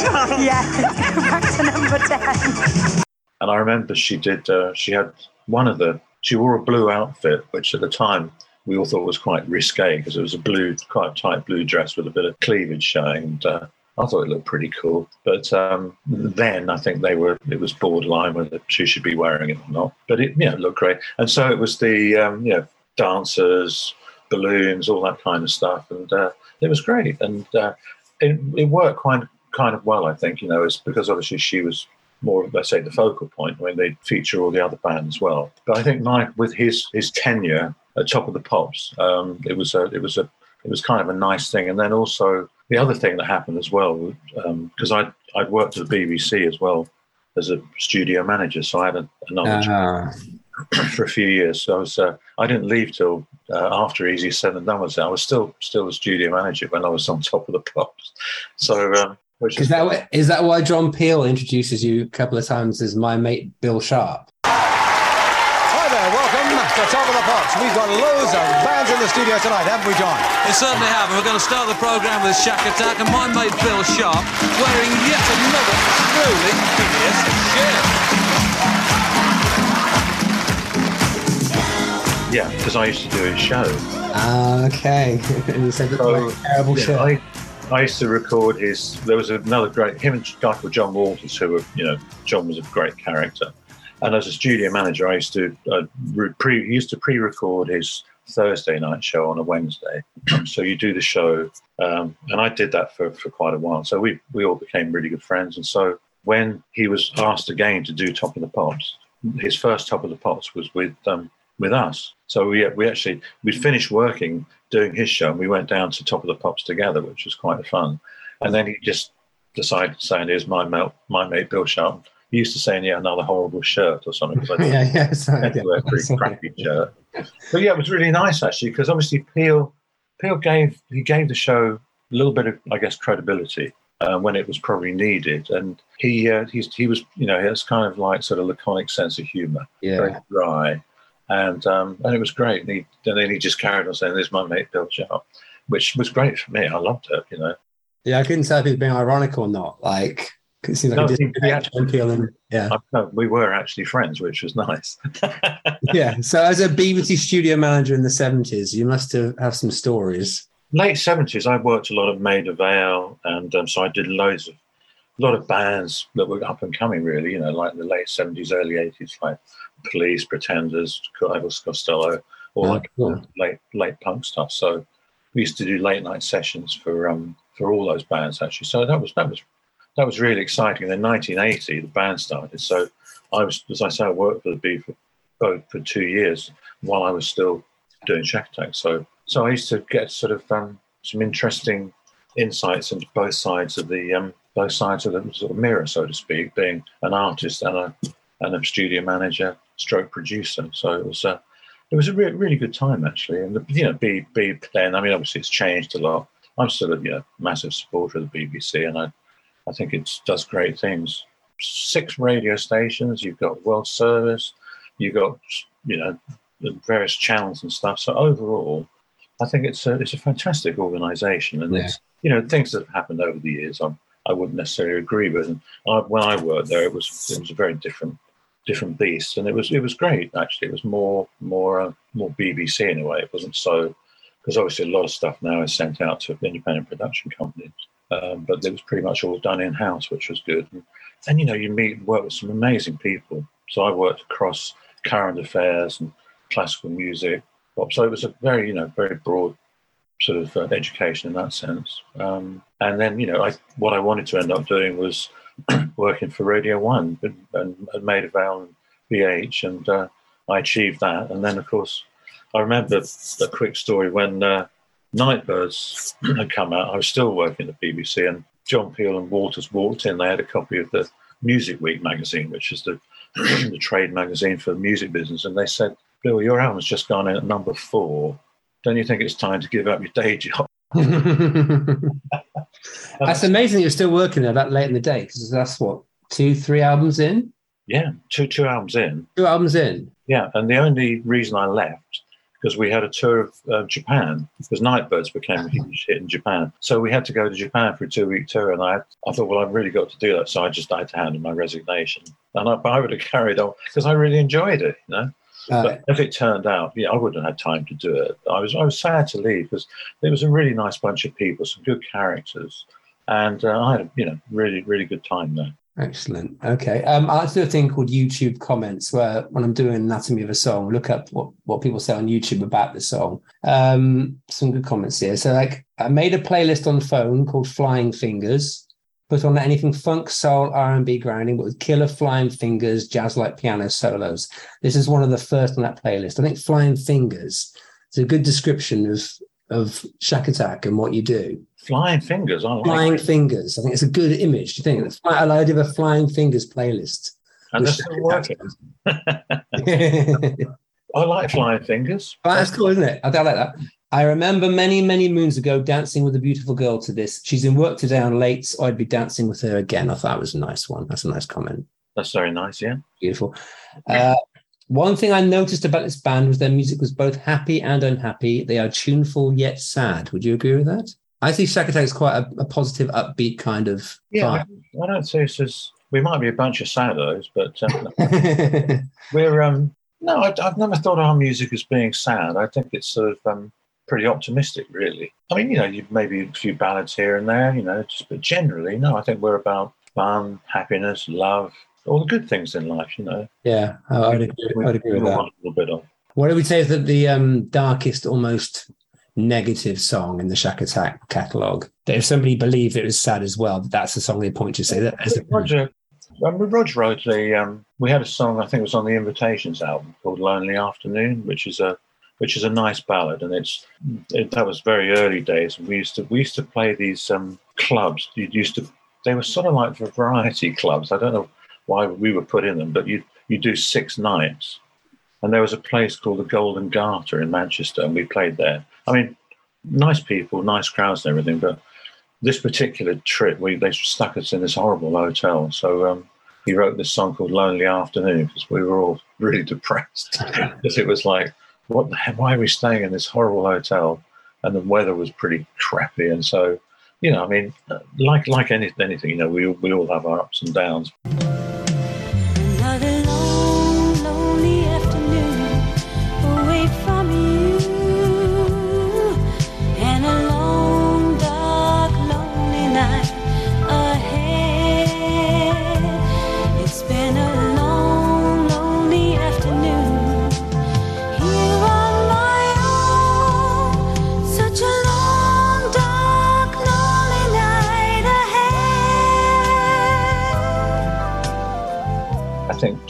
We have some chance? Yeah, go back to number 10. And I remember she did. Uh, she had one of the. She wore a blue outfit, which at the time we all thought was quite risque because it was a blue, quite tight blue dress with a bit of cleavage showing. And uh, I thought it looked pretty cool. But um, then I think they were. It was borderline whether she should be wearing it or not. But it, you know, it looked great. And so it was the, um, you know, dancers, balloons, all that kind of stuff, and uh, it was great. And uh, it, it worked quite kind of well, I think. You know, is because obviously she was more, let's say, the focal point when I mean, they feature all the other bands as well. But I think Mike, with his his tenure at Top of the Pops, um, it was a it was a it was kind of a nice thing. And then also the other thing that happened as well, because I'd I'd worked at the BBC as well as a studio manager, so I had a, another job Ah, for a few years. So I was uh, I didn't leave till uh, after Easy Said and Done was out. I was still still a studio manager when I was on Top of the Pops. So um, which is is that why- that why John Peel introduces you a couple of times as my mate Bill Sharpe? Hi there, welcome to Top of the Pops. We've got loads of bands in the studio tonight, haven't we, John? We certainly have, we're going to start the programme with Shakatak and my mate Bill Sharpe wearing yet another truly hideous shirt. yeah, because I used to do his show. Ah, okay. and he said that So, like, terrible yeah, shit. I, I used to record his. There was another great him and guy called John Walters, who were you know John was a great character, and as a studio manager, I used to uh, re- pre used to pre-record his Thursday night show on a Wednesday. so you do the show, um, and I did that for, for quite a while. So we we all became really good friends, and so when he was asked again to do Top of the Pops, his first Top of the Pops was with um, with us. So we we actually we finished working doing his show, and we went down to Top of the Pops together, which was quite fun. And then he just decided to say, "Here's my mate, my mate Bill Sharpe." He used to say, "Yeah, another horrible shirt or something." 'cause I yeah, yeah. Sorry, had to wear a pretty Sorry. crappy shirt. But yeah, it was really nice actually because obviously Peel Peel gave he gave the show a little bit of I guess credibility uh, when it was probably needed, and he uh, he's, he was you know he has kind of like sort of laconic sense of humour, very dry, and um, and it was great. And, he, and then he just carried on saying, "There's my mate Bill Sharpe," which was great for me. I loved it, you know. Yeah, I couldn't tell if he was being ironic or not. Like, it seems like No, he actually- and yeah, we were actually friends, which was nice. yeah. So, as a BBC studio manager in the seventies, you must have have some stories. late seventies, I worked a lot of Maida Vale, and um, so I did loads of a lot of bands that were up and coming. Really, you know, like the late seventies, early eighties, like Police, Pretenders, Elvis Costello, all Oh, that cool. late late punk stuff. So we used to do late night sessions for um for all those bands actually. So that was that was that was really exciting. Then 1980, the band started. So I was, as I say, I worked for the B for both for two years while I was still doing Shakatak. So so I used to get sort of um, some interesting insights into both sides of the um, both sides of the sort of mirror, so to speak, being an artist and a and a studio manager, stroke producer. So it was a it was a re- really good time actually, and the, you know, B B then. I mean, obviously it's changed a lot. I'm still a you know, massive supporter of the BBC, and I I think it does great things. Six radio stations. You've got World Service. You've got you know the various channels and stuff. So overall, I think it's a it's a fantastic organisation, and Yeah. it's you know things that have happened over the years. I'm, I wouldn't necessarily agree with. And I, when I worked there, it was it was a very different different beast, and it was it was great actually. It was more more uh, more BBC in a way. It wasn't so because obviously a lot of stuff now is sent out to independent production companies. um, but it was pretty much all done in house, which was good. And, and, you know, you meet work with some amazing people. So I worked across current affairs and classical music. So it was a very, you know, very broad sort of uh, education in that sense. Um, and then, you know, I, what I wanted to end up doing was working for Radio One and, and, Maida Vale and BH, and uh, I achieved that. And then, of course, I remember a quick story when uh, Nightbirds had come out. I was still working at BBC, and John Peel and Waters walked in. They had a copy of the Music Week magazine, which is the, the trade magazine for the music business, and they said, "Bill, your album's just gone in at number four. Don't you think it's time to give up your day job?" that's amazing. You're still working there that late in the day because that's what two, three albums in. Yeah, two two albums in. Two albums in. Yeah, and the only reason I left because we had a tour of uh, Japan because Nightbirds became a huge hit in Japan. So we had to go to Japan for a two week tour, and I I thought, well, I've really got to do that. So I just I had to hand in my resignation, and I, I would have carried on because I really enjoyed it, you know. Uh, but if it turned out, yeah, I wouldn't have had time to do it. I was I was sad to leave because there was a really nice bunch of people, some good characters, and uh, I had a you know really really good time there. Excellent. Okay. Um, I do a thing called YouTube comments where when I'm doing anatomy of a song, look up what, what people say on YouTube about the song. Um, some good comments here. So like I made a playlist on the phone called Flying Fingers, put on anything funk, soul, R&B grounding, but with killer flying fingers, jazz like piano solos. This is one of the first on that playlist. I think Flying Fingers is a good description of of Shakatak and what you do. Flying fingers, I like Flying it. fingers. I think it's a good image. Do you think? It's quite a load of a Flying Fingers playlist. And with still working. I like flying fingers. Well, that's cool, isn't it? I, I like that. I remember many, many moons ago dancing with a beautiful girl to this. She's in work today on late, so I'd be dancing with her again. I thought it was a nice one. That's a nice comment. That's very nice, yeah. Beautiful. Uh, one thing I noticed about this band was their music was both happy and unhappy. They are tuneful yet sad. Would you agree with that? I think Shack is quite a, a positive, upbeat kind of Yeah, I, vibe. I don't say it's as we might be a bunch of saddos, but um, we're um no, I, I've never thought of our music as being sad. I think it's sort of um pretty optimistic, really. I mean, you know, you maybe a few ballads here and there, you know, just but generally, no, I think we're about fun, happiness, love, all the good things in life, you know. yeah, I- I'd agree, I'd agree with that. a little bit of. What do we say is that the um, darkest, almost negative song in the Shakatak catalogue? That if somebody believed it was sad as well, that's the song they point to. Say that. as a- Roger, um, Roger wrote a. Um, we had a song. I think it was on the Invitations album called "Lonely Afternoon," which is a which is a nice ballad, and it's it, that was very early days. We used to we used to play these um, clubs. You used to they were sort of like variety clubs. I don't know why we were put in them, but you you do six nights, and there was a place called the Golden Garter in Manchester, and we played there. I mean, nice people, nice crowds, and everything, but this particular trip, we they stuck us in this horrible hotel. So um, he wrote this song called "Lonely Afternoon" because we were all really depressed because it was like, what the heck? Why are we staying in this horrible hotel? And the weather was pretty crappy, and so you know, I mean, uh, like like any, anything, you know, we we all have our ups and downs.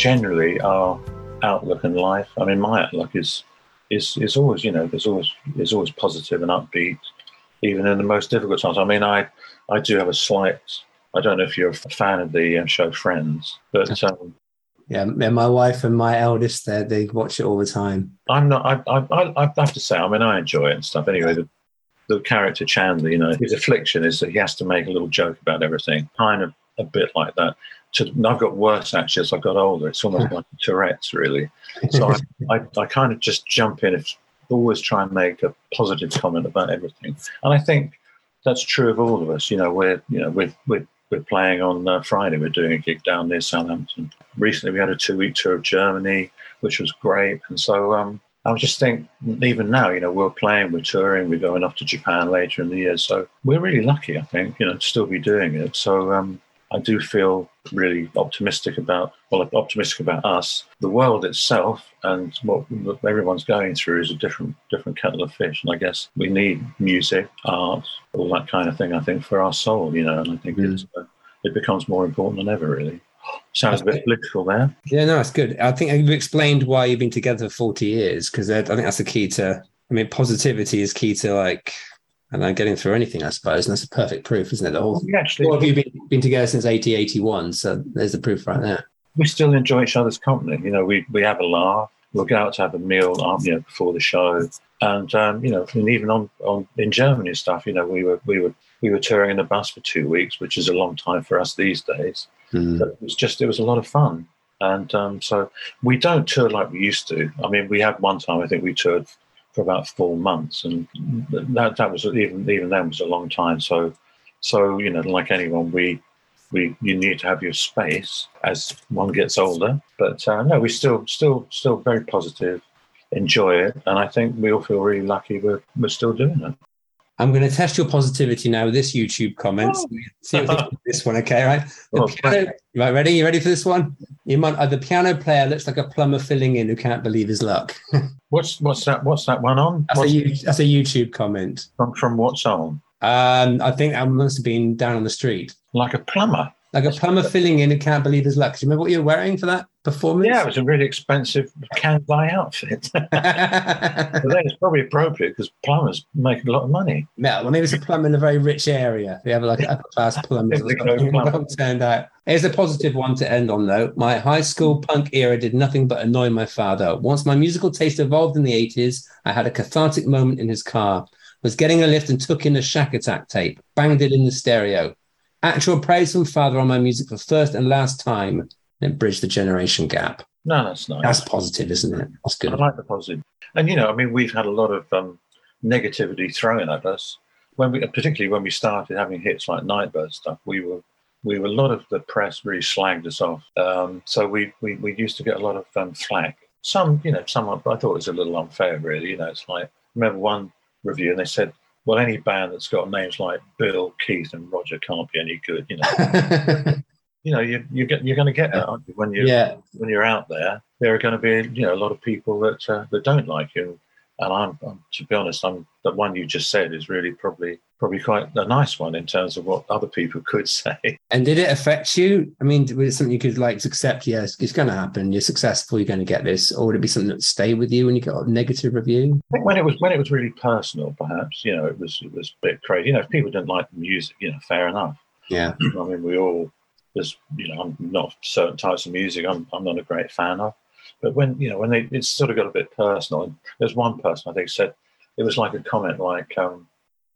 Generally our outlook in life. I mean, my outlook is is is always, you know, there's always is always positive and upbeat, even in the most difficult times. I mean, I I do have a slight. I don't know if you're a fan of the uh, show Friends, but um, yeah, and my wife and my eldest, they they watch it all the time. I'm not. I, I I I have to say, I mean, I enjoy it and stuff. Anyway, the the character Chandler, you know, his affliction is that he has to make a little joke about everything, kind of a bit like that. To, I've got worse actually as I got older. It's almost like Tourette's, really. So I, I, I kind of just jump in, if, always try and make a positive comment about everything. And I think that's true of all of us. You know, we're you know we're we're, we're playing on uh, Friday. We're doing a gig down near Southampton. Recently, we had a two week tour of Germany, which was great. And so um, I just think even now, you know, we're playing, we're touring, we're going off to Japan later in the year. So we're really lucky, I think, you know, to still be doing it. So um, I do feel really optimistic about, well, optimistic about us. The world itself and what, everyone's going through is a different, different kettle of fish. And I guess we need music, art, all that kind of thing. I think for our soul, you know, and I think it's, uh, it becomes more important than ever, really. Sounds a bit political there. Yeah, no, it's good. I think you've explained why you've been together for 40 years because I think that's the key to, I mean, positivity is key to like, I don't getting through anything, I suppose. And that's a perfect proof, isn't it? The whole, We actually, all of you been, been together since 1881. So there's the proof right there. we still enjoy each other's company. You know, we, we have a laugh. We'll go out to have a meal, um, you know, before the show, and um, you know, and even on, on in Germany and stuff. You know, we were we were we were touring in the bus for two weeks, which is a long time for us these days. Mm. But it was just it was a lot of fun, and um, so we don't tour like we used to. I mean, we had one time I think we toured for about four months, and that that was even even then was a long time. So so you know, like anyone, we we you need to have your space as one gets older. But uh, no, we still still still very positive, enjoy it, and I think we all feel really lucky we're we're still doing it. I'm going to test your positivity now with this YouTube comment. See what you think of this one, okay? Right? The Oh, piano, right, ready? You ready for this one? You might, uh, the piano player looks like a plumber filling in who can't believe his luck. What's what's that? What's that one on? That's a, What's that's a YouTube comment. from from what song? Um, I think that must have been down on the street. Like a plumber. Like a plumber filling in who can't believe his luck. Do you remember what you were wearing for that performance? Yeah, it was a really expensive can dye outfit. but then it's probably appropriate because plumbers make a lot of money. Yeah, well, maybe it's a plumber in a very rich area. They have like upper class plumbers or They go something. plumber. Well turned out. Here's a positive one to end on, though. My high school punk era did nothing but annoy my father. Once my musical taste evolved in the 80s, I had a cathartic moment in his car. Was getting a lift and took in a Shakatak tape, banged it in the stereo. Actual praise from father on my music for first and last time, and it bridged the generation gap. No, that's nice. That's positive, isn't it? That's good. I like the positive. And you know, I mean, we've had a lot of um, negativity thrown at us when we, particularly when we started having hits like Nightbird stuff. We were, we were a lot of the press really slagged us off. Um, so we, we we used to get a lot of um, flack. Some, you know, some I thought it was a little unfair, really. You know, it's like I remember one review and they said, "Well, any band that's got names like Bill, Keith, and Roger can't be any good." You know, you know, you you get you're going to get that aren't you? when you yeah. when you're out there, there are going to be you know a lot of people that uh, that don't like you. And I'm, I'm, to be honest, I'm the one you just said is really probably probably quite a nice one in terms of what other people could say. And did it affect you? I mean, was it something you could like accept? Yes, it's going to happen. You're successful. You're going to get this, or would it be something that stay with you when you got a negative review? I think when it was when it was really personal, perhaps you know it was it was a bit crazy. You know, if people didn't like the music, you know, fair enough. Yeah. I mean, we all there's you know I'm not certain types of music I'm I'm not a great fan of, but when you know when they it's sort of got a bit personal. And there's one person I think said it was like a comment like, um,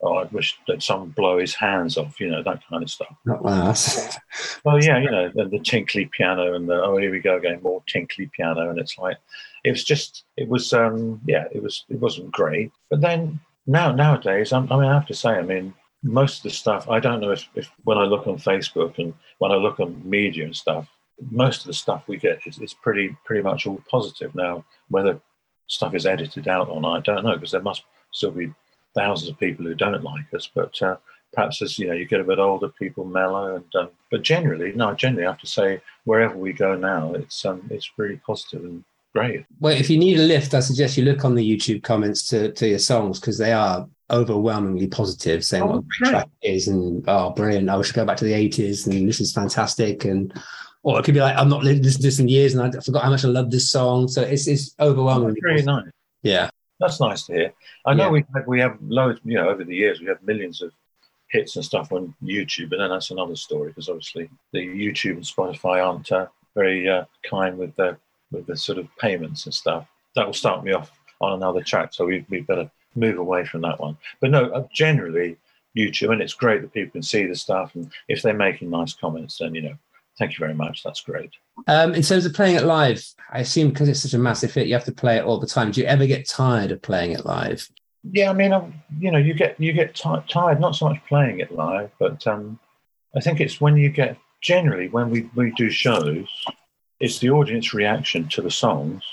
"Oh, I wish that someone blow his hands off," you know, that kind of stuff. Not that's- Well, yeah, you know, the, the tinkly piano and the oh, here we go again, more tinkly piano, and it's like it was just it was um yeah, it was it wasn't great. But then now nowadays, I'm, I mean, I have to say, I mean, most of the stuff I don't know if, if when I look on Facebook and when I look on media and stuff, most of the stuff we get is, is pretty pretty much all positive now. Whether stuff is edited out or not, I don't know because there must still be thousands of people who don't like us, but. Uh, perhaps as you know you get a bit older people mellow and um, but generally no generally i have to say wherever we go now it's um it's really positive and great well, if you need a lift, I suggest you look on the YouTube comments to, to your songs because they are overwhelmingly positive, saying Oh, what a great track it is and oh, brilliant. I wish should go back to the 80s and this is fantastic. And or it could be like, I'm not listening to this in years and I forgot how much I love this song. So it's, it's overwhelmingly positive. nice Yeah. that's nice to hear i know Yeah. we have we have loads you know over the years we have millions of hits and stuff on youtube but then that's another story because obviously the youtube and spotify aren't uh, very uh, kind with the with the sort of payments and stuff that will start me off on another track so we, we better move away from that one but no uh, generally youtube and it's great that people can see the stuff and if they're making nice comments then you know thank you very much that's great Um, in terms of playing it live, I assume because it's such a massive hit, you have to play it all the time. Do you ever get tired of playing it live? Yeah, I mean, um, you know, you get you get ti tired not so much playing it live, but um, I think it's when you get generally when we, we do shows, it's the audience reaction to the songs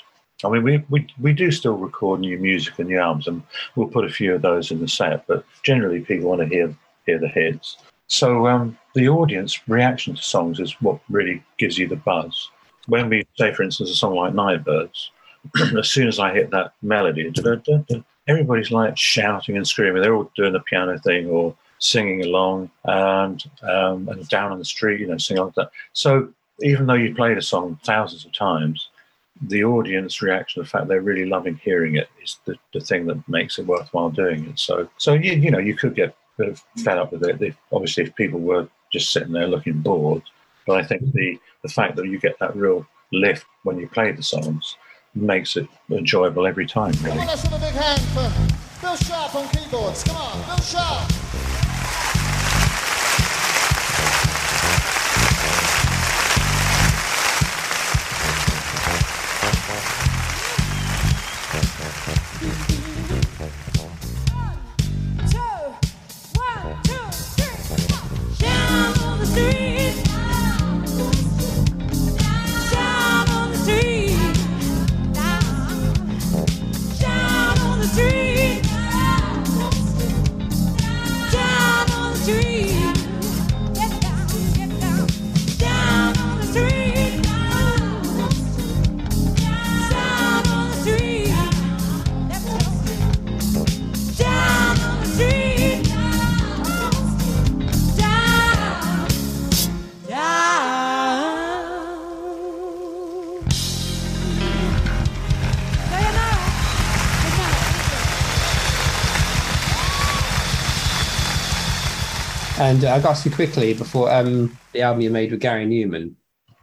I mean, we, we we do still record new music and new albums, and we'll put a few of those in the set. But generally, people want to hear hear the hits. So um, the audience reaction to songs is what really gives you the buzz. When we say, for instance, a song like Nightbirds, as soon as I hit that melody, everybody's like shouting and screaming. They're all doing the piano thing or singing along, and um, and down on the street, you know, singing like that. So even though you played a song thousands of times, the audience reaction, the fact they're really loving hearing it, is the, the thing that makes it worthwhile doing it. So, so you, you know, you could get of fed up with it. If, obviously, if people were just sitting there looking bored, but I think the the fact that you get that real lift when you play the songs makes it enjoyable every time. Come Really. on, let's a big hand for Bill Sharpe on keyboards. Come on, Bill Sharpe. Street. And I got to quickly before um, the album you made with Gary Numan,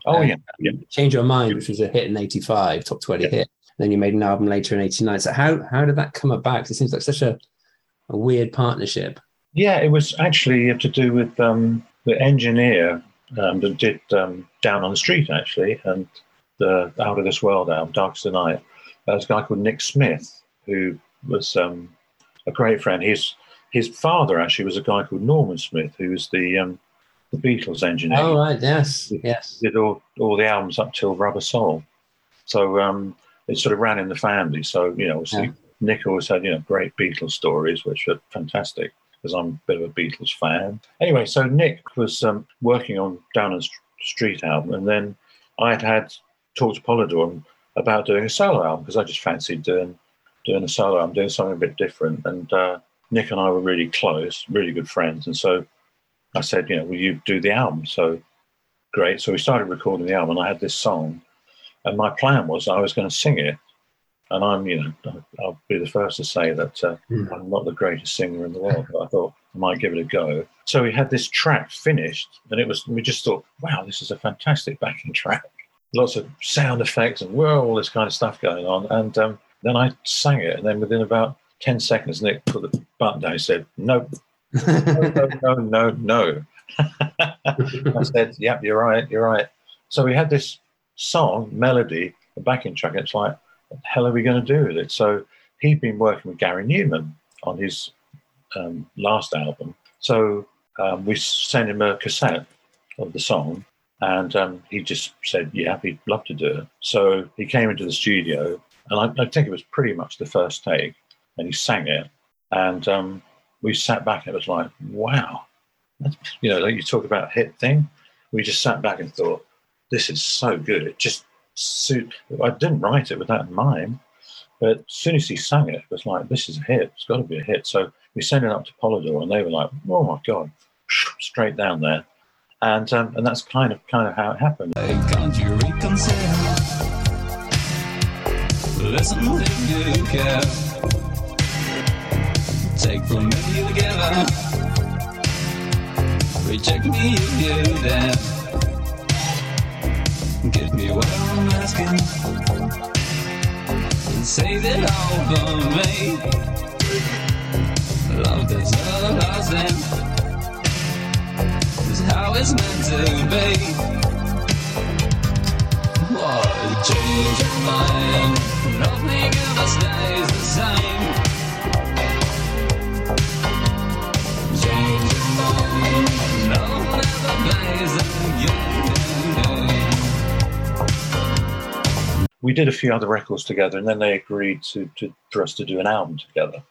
Oh Um, yeah, yeah. Change Your Mind, which was a hit in '85, top 20 hit. And Then you made an album later in '89. So how how did that come about? it seems like such a, a weird partnership. Yeah, it was actually to do with um, the engineer um, that did um, Down on the Street, actually, and the Out of This World album, Darkest Night. There's a guy called Nick Smith, who was um, a great friend. His his father actually was a guy called Norman Smith, who was the um, the Beatles engineer. Oh right, yes, yes. Did all, all the albums up till Rubber Soul. So um, it sort of ran in the family. So, you know, Yeah. Nick always had, you know, great Beatles stories, which are fantastic because I'm a bit of a Beatles fan. Anyway, so Nick was um, working on Down the Street album, and then I had had talked to Polydor about doing a solo album because I just fancied doing doing a solo album, doing something a bit different. And uh, Nick and I were really close, really good friends, and so I said, you know, will you do the album? So great. So we started recording the album, and I had this song, and my plan was I was going to sing it. And I'm, you know, I'll be the first to say that uh, I'm not the greatest singer in the world, but I thought I might give it a go. So we had this track finished, and it was we just thought, wow, this is a fantastic backing track. Lots of sound effects and whoa, all this kind of stuff going on. And um, then I sang it, and then within about ten seconds, Nick put the button down He said, "Nope, no, no, no, no, no." I said, "Yep, you're right, you're right." So we had this song, melody, a backing track. It's like, what the hell are we going to do with it? So he'd been working with Gary Numan on his um, last album. So um, we sent him a cassette of the song, and um, he just said, "Yeah, he'd love to do it." So he came into the studio, and I, I think it was pretty much the first take, and he sang it, and um, we sat back, and it was like, "Wow!" You know, like you talk about hit thing. We just sat back and thought, "This is so good." It just suit. I didn't write it with that in mind, but as soon as he sang it, it was like, "This is a hit. It's got to be a hit." So we sent it up to Polydor, and they were like, "Oh my god!" Straight down there, and um, and that's kind of kind of how it happened. Can't Take from me together. Reject me if you dare. Give me what I'm asking. And save it all for me. Love that's everlasting. Is how it's meant to be. Why change your mind? Nothing ever stays the same. We did a few other records together, and then they agreed to, to for us to do an album together,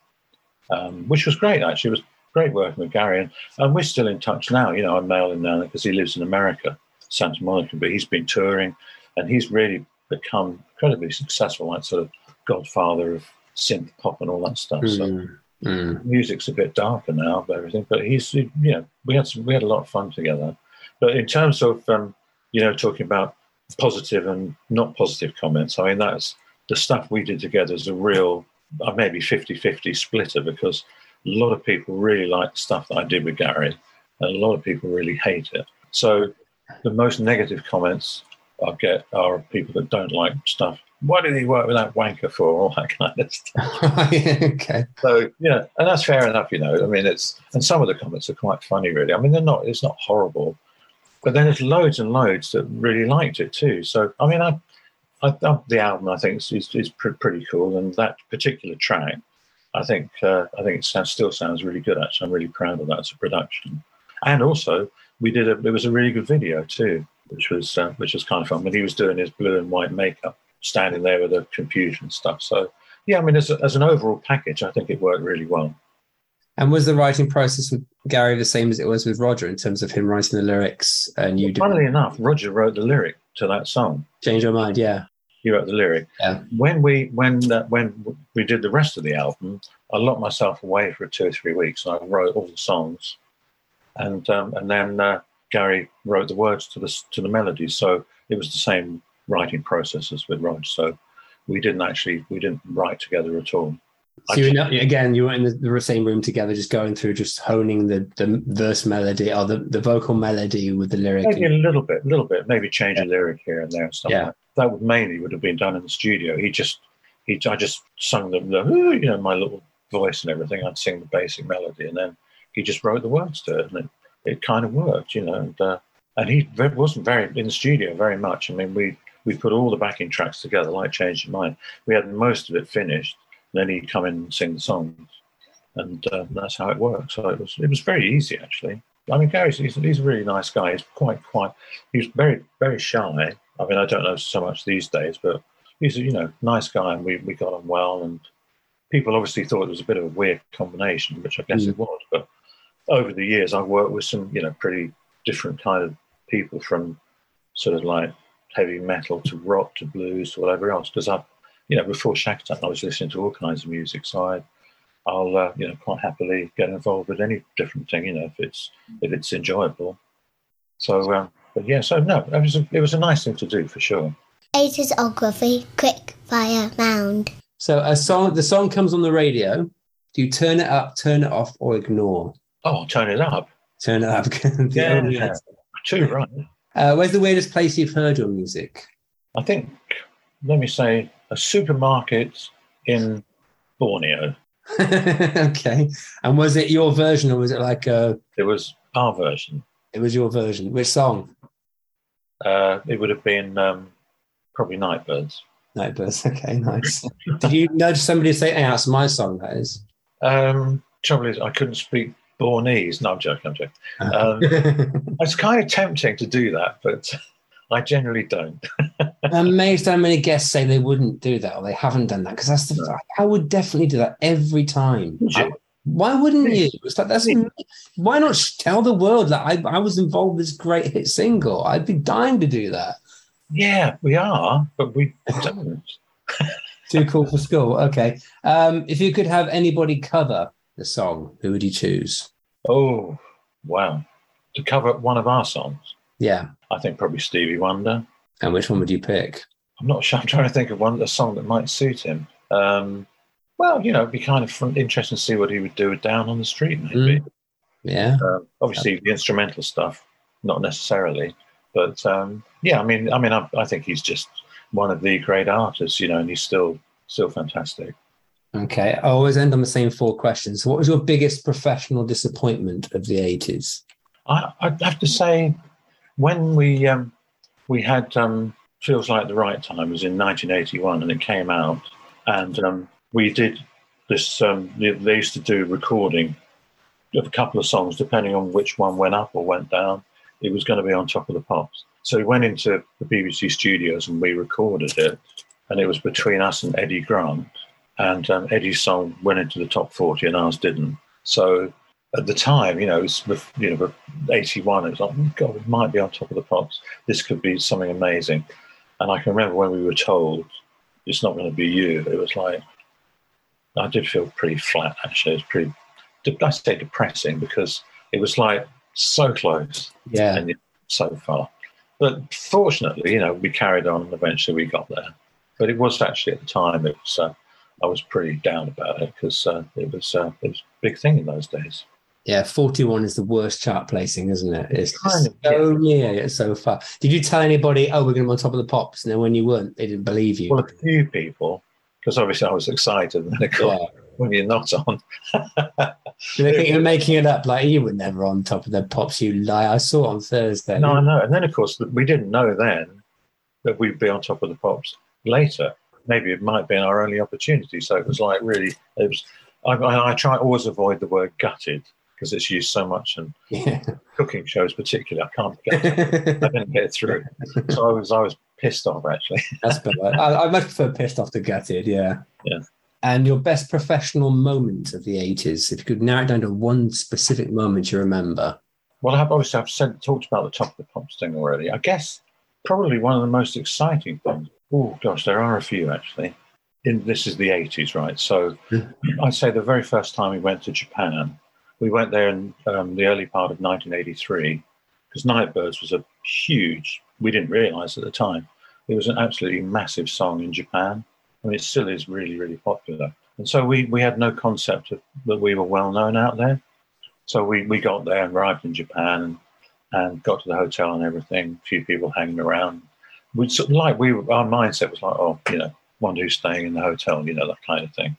um, which was great. Actually, it was great working with Gary, and, and we're still in touch now. You know, I mail him now because he lives in America, Santa Monica, but he's been touring, and he's really become incredibly successful, like sort of godfather of synth pop and all that stuff. So Mm, music's a bit darker now, but everything. But he's, you know, we had some, we had a lot of fun together. But in terms of, um, you know, talking about positive and not positive comments, I mean, that's the stuff we did together is a real, uh, maybe 50-50 splitter because a lot of people really like the stuff that I did with Gary, and a lot of people really hate it. So the most negative comments I get are people that don't like stuff. Why did he work with that wanker for? All that kind of stuff. okay. So yeah, and that's fair enough, you know. I mean, it's and some of the comments are quite funny, really. I mean, they're not. It's not horrible, but then there's loads and loads that really liked it too. So I mean, I, I, I the album I think is is, is pr- pretty cool, and that particular track, I think uh, I think it sounds, still sounds really good. Actually, I'm really proud of that as a production, and also we did a. It was a really good video too, which was uh, which was kind of fun when he was doing his blue and white makeup, standing there with the confusion stuff. So yeah, I mean, as, a, as an overall package, I think it worked really well. And was the writing process with Gary the same as it was with Roger in terms of him writing the lyrics and you Funnily enough, Roger wrote the lyric to that song. change your mind? Yeah. He wrote the lyric. Yeah. When we when uh, when we did the rest of the album, I locked myself away for two or three weeks, and I wrote all the songs, and um, and then uh, Gary wrote the words to the to the melody. So it was the same writing processes with Roger. So we didn't actually we didn't write together at all. So you in, again, you were in the, the same room together, just going through, just honing the, the verse melody or the, the vocal melody with the lyric. Maybe a little bit, a little bit, maybe change a lyric here and there and stuff. Yeah. Like that. that would mainly would have been done in the studio. He just, he, I just sung the, the, you know, my little voice and everything. I'd sing the basic melody, and then he just wrote the words to it, and it, it kind of worked, you know. And, uh, and he wasn't very in the studio very much. I mean, we we put all the backing tracks together, like Change Your Mind. We had most of it finished. Then he'd come in and sing the songs, and uh, that's how it worked. So it was it was very easy actually. I mean, Gary's he's, he's a really nice guy. He's quite quite. He's very very shy. I mean, I don't know so much these days, but he's a you know nice guy, and we we got on well. And people obviously thought it was a bit of a weird combination, which I guess it was. But over the years, I've worked with some you know pretty different kind of people from sort of like heavy metal to rock to blues to whatever else. Because I, you know, before Shakatak, I was listening to all kinds of music, so I, I'll uh, you know quite happily get involved with any different thing, you know, if it's if it's enjoyable. So, um, but yeah, so no, it was a, it was a nice thing to do for sure. 80sography, quick fire round. So a song, the song comes on the radio. Do you turn it up, turn it off, or ignore? Oh, turn it up. Turn it up. Yeah, only yeah. answer. Too right. Uh, where's the weirdest place you've heard your music? I think, let me say, a supermarket in Borneo. okay. And was it your version, or was it like a? It was our version. It was your version. Which song? Uh, it would have been um, probably Nightbirds. Nightbirds. Okay, nice. Did you nudge somebody to say, "Hey, that's my song"? That is. Um, trouble is, I couldn't speak Bornese. No, I'm joking. I'm joking. Um, it's kind of tempting to do that, but I generally don't. I'm amazed how many guests say they wouldn't do that or they haven't done that because that's the. I would definitely do that every time. I- why wouldn't you? It's like that's why not tell the world that I, I was involved with this great hit single? I'd be dying to do that. Yeah, we are, but we don't. Too cool for school. Okay. Um, if you could have anybody cover the song, who would you choose? Oh, wow. To cover one of our songs, Yeah. I think probably Stevie Wonder. And which one would you pick? I'm not sure. I'm trying to think of one a song that might suit him. Um, well, you know, it'd be kind of fun, interesting to see what he would do with Down on the Street, maybe. Mm. Yeah. Um, obviously, the instrumental stuff, not necessarily, but um, yeah, I mean, I mean, I, I think he's just one of the great artists, you know, and he's still still fantastic. Okay. I always end on the same four questions. What was your biggest professional disappointment of the 80s? I, I'd have to say, when we um, we had um, feels like the right time was in 1981, and it came out, and um, we did this. Um, they used to do recording of a couple of songs, depending on which one went up or went down. It was going to be on top of the pops. So we went into the BBC studios and we recorded it and it was between us and Eddie Grant. And um, Eddie's song went into the top 40 and ours didn't. So at the time, you know, it was, you know, 81, it was like, oh, God, we might be on top of the pops. This could be something amazing. And I can remember when we were told it's not going to be you, it was like, I did feel pretty flat, actually. It was pretty, I say depressing because it was like so close Yeah. and so far. But fortunately, you know, we carried on and eventually we got there. But it was actually at the time, it was, uh, I was pretty down about it because uh, it was uh, it was a big thing in those days. Yeah, 41 is the worst chart placing, isn't it? It's Kind of, so near yet so far. Did you tell anybody, oh, we're going to be on top of the pops? And then when you weren't, they didn't believe you. Well, a few people, because obviously I was excited, and then of course, Yeah. when you're not on, Do they think you're making it up? Like, you were never on top of the pops, you lie. I saw on Thursday. no, I know. And then of course we didn't know then that we'd be on top of the pops later. Maybe it might be our only opportunity. So it was like really, it was. I, I, I try always avoid the word gutted because it's used so much in Yeah. cooking shows, particularly. I can't get, I didn't get it through. So I was, I was pissed off actually. That's better. I, I much prefer pissed off to gutted, yeah. Yeah. And your best professional moment of the 80s, if you could narrow it down to one specific moment you remember. Well, I've obviously I've said, talked about the top of the pops thing already. I guess probably one of the most exciting things. Oh gosh, there are a few actually. In this is the eighties, right? So I'd say the very first time we went to Japan, we went there in um, the early part of 1983 because Nightbirds was a huge. We didn't realise at the time it was an absolutely massive song in Japan. I mean, it still is really, really popular. And so we, we had no concept of that we were well known out there. So we, we got there and arrived in Japan and, and got to the hotel and everything. A few people hanging around. We sort of like we our mindset was like, oh, you know, wonder who's staying in the hotel, you know, that kind of thing.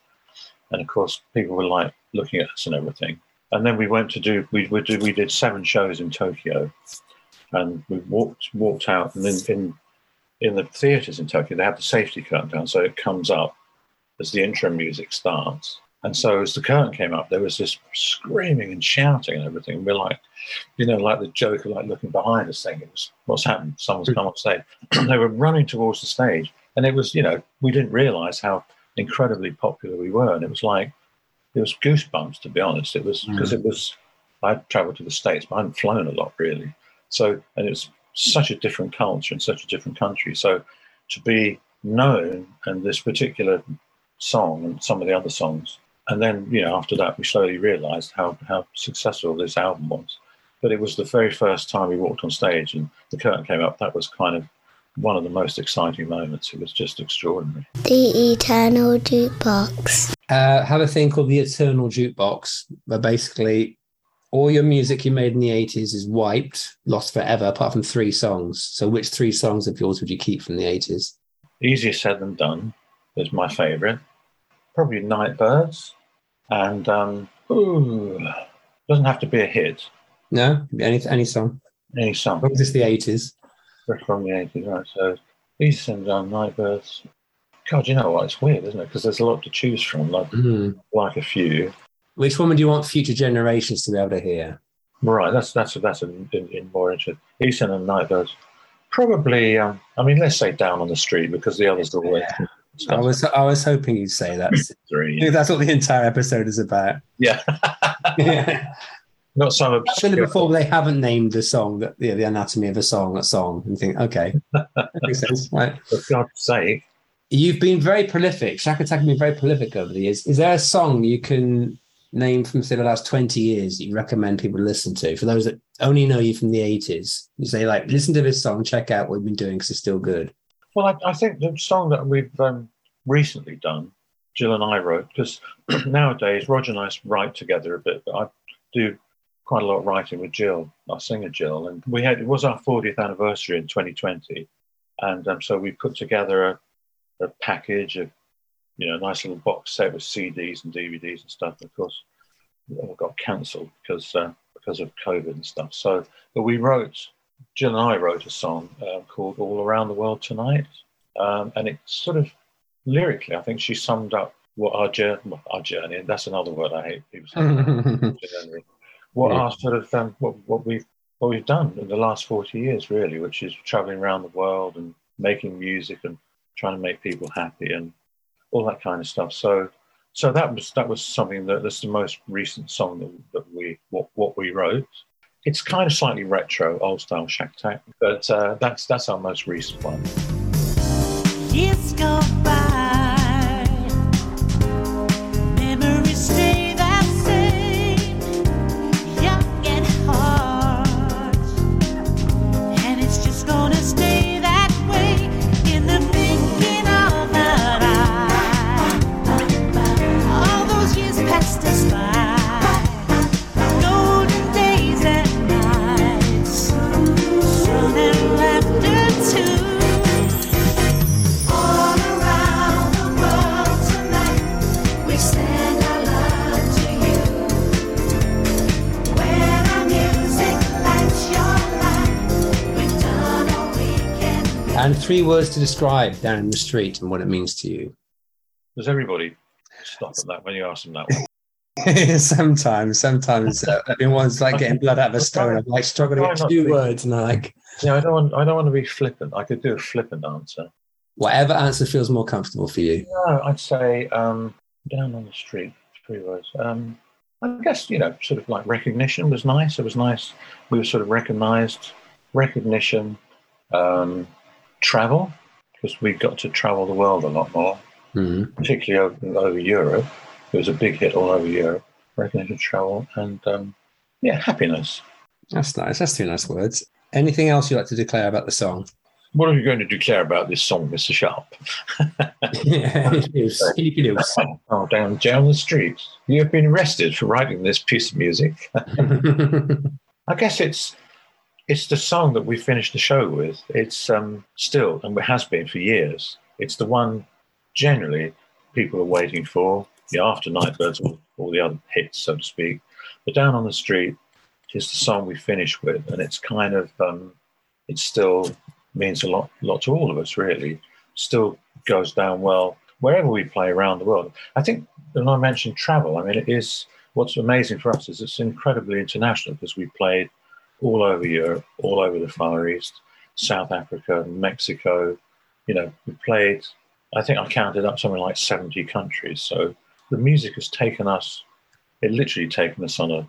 And of course, people were like looking at us and everything. And then we went to do we we did we did seven shows in Tokyo, and we walked walked out and in in, in the theaters in Tokyo they have the safety curtain down, so it comes up as the intro music starts. And so as the curtain came up, there was this screaming and shouting and everything. And we're like, you know, like the Joker, like looking behind us, saying, it was, "What's happened? Someone's hmm. come on stage." they were running towards the stage, and it was, you know, we didn't realise how incredibly popular we were, and it was like, it was goosebumps to be honest. It was hmm. because it was. I'd travelled to the states, but I hadn't flown a lot really. So, and it was such a different culture and such a different country. So, to be known and this particular song and some of the other songs, and then you know after that we slowly realised how how successful this album was. But it was the very first time we walked on stage and the curtain came up. That was kind of one of the most exciting moments. It was just extraordinary. The Eternal Jukebox. Uh, have a thing called the Eternal Jukebox, where basically all your music you made in the 80s is wiped, lost forever, apart from three songs. So, which three songs of yours would you keep from the 80s? Easier said than done is my favourite. Probably Nightbirds, and um, ooh, doesn't have to be a hit. No? Any, any song? Any song. Is this the 80s? From the 80s, right? So said than done. Nightbirds. God, you know what? It's weird, isn't it? Because there's a lot to choose from. Like, Mhm. like a few. Which one would you want future generations to be able to hear? Right, that's that's that's in, in, in more interest. Eastern and Nightbirds. Probably, um, I mean, let's say down on the street because the others are always. I was I was hoping you'd say that. Three, I that's what the entire episode is about. Yeah. yeah. Not some I've obscure. before they haven't named the song, that yeah, the anatomy of a song, a song, and think, okay, that makes sense, right? For God's sake. You've been very prolific. Shakatak has been very prolific over the years. Is there a song you can name from say the last 20 years you recommend people listen to? For those that only know you from the 80s, you say like, listen to this song, check out what we've been doing because it's still good. Well, I, I think the song that we've um, recently done, Jill and I wrote, because nowadays Roger and I write together a bit, I do quite a lot of writing with Jill, our singer Jill, and we had it was our 40th anniversary in 2020, and um, so we put together a, a package of, you know, a nice little box set with CDs and DVDs and stuff. And Of course, it all got cancelled because uh, because of COVID and stuff. So, but we wrote, Jill and I wrote a song um, called "All Around the World Tonight," um, and it sort of lyrically, I think she summed up what our journey, our journey. That's another word I hate people saying, what Yeah. our sort of um, what, what we've what we've done in the last forty years, really, which is traveling around the world and making music and trying to make people happy and all that kind of stuff. So, so that was that was something that that's the most recent song that, that we what, what we wrote. It's kind of slightly retro, old style Shack but uh, that's that's our most recent one. Years three words to describe down in the street and what it means to you. Does everybody stop at that when you ask them that one? sometimes, sometimes uh, everyone's like getting blood out of a stone. I'm like struggling get two words, and I'm like, Yeah, I don't want I don't want to be flippant. I could do a flippant answer. whatever answer feels more comfortable for you. No, I'd say um, down on the street. Three words. Um, I guess you know, sort of like recognition was nice. It was nice. We were sort of recognised. Recognition, um, travel because we got to travel the world a lot more, Mhm. particularly over, over Europe. It was a big hit all over Europe. Recognition, travel, and um, yeah, happiness. That's nice. That's two nice words. Anything else you'd like to declare about the song? What are you going to declare about this song, Mr. Sharpe? oh, down down the street. You have been arrested for writing this piece of music. I guess it's it's the song that we finished the show with. It's um, still, and it has been for years. It's the one generally people are waiting for. The after Nightbirds, all, all the other hits, so to speak. But down on the street is the song we finish with, and it's kind of um, it still means a lot, lot to all of us. Really, still goes down well wherever we play around the world. I think when I mentioned travel, I mean it is what's amazing for us is it's incredibly international because we played all over Europe, all over the Far East, South Africa, Mexico. You know, we played. I think I counted up something like seventy countries. So the music has taken us. It literally taken us on a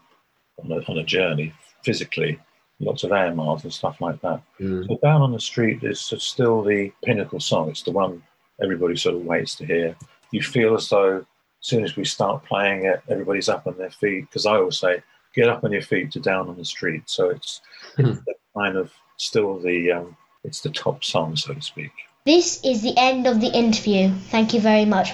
on a, on a journey physically, lots of air miles and stuff like that. Mm. So down on the street is still the pinnacle song. It's the one everybody sort of waits to hear. You feel as though as soon as we start playing it, everybody's up on their feet. Because I always say, get up on your feet to down on the street. So it's, it's kind of still the um, it's the top song, so to speak. This is the end of the interview. Thank you very much.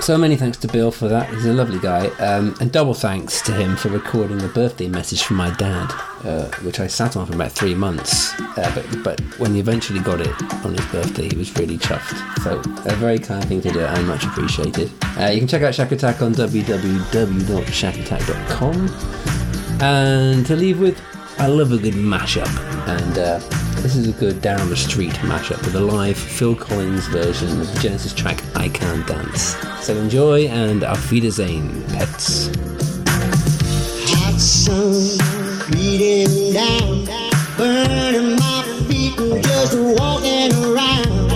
So many thanks to Bill for that. He's a lovely guy. Um, and double thanks to him for recording the birthday message from my dad, uh, which I sat on for about three months. Uh, but, but when he eventually got it on his birthday, he was really chuffed. So a very kind thing to do and much appreciated. Uh, you can check out Shakatak on www.shakatak.com. And to leave with, I love a good mashup. And uh, this is a good Down the Street mashup with a live Phil Collins version of the Genesis track I Can't Dance. So enjoy and auf Wiedersehen, pets. Hot sun beating down, burning my feet just walking around.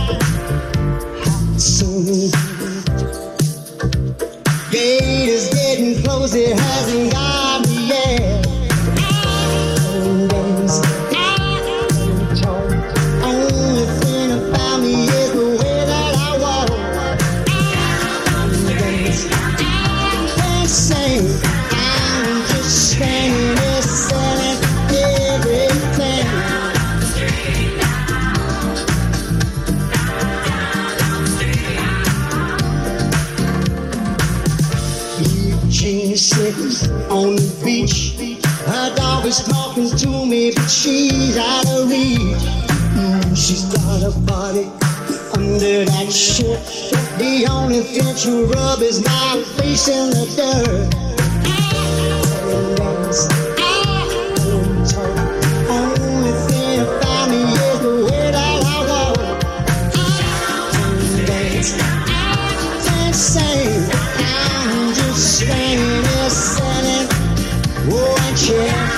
Hot sun. Gate is getting close, it hasn't got Is talking to me, but she's out of reach. Mm, she's got a body under that shirt. The only thing she rub is my face in the dirt.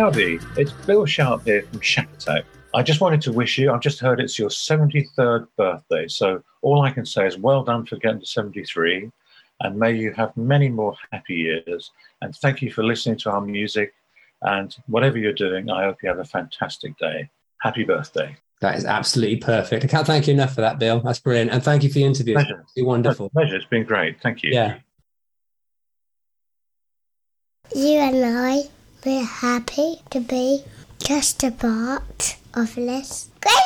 Hi, Rowdy. It's Bill Sharpe here from Shakatak. I just wanted to wish you, I've just heard it's your 73rd birthday. So all I can say is well done for getting to 73 and may you have many more happy years. And thank you for listening to our music. And whatever you're doing, I hope you have a fantastic day. Happy birthday. That is absolutely perfect. I can't thank you enough for that, Bill. That's brilliant. And thank you for the interview. It's Pleasure. been wonderful. Pleasure. It's been great. Thank you. Yeah. You and I, we're happy to be just a part of this. Great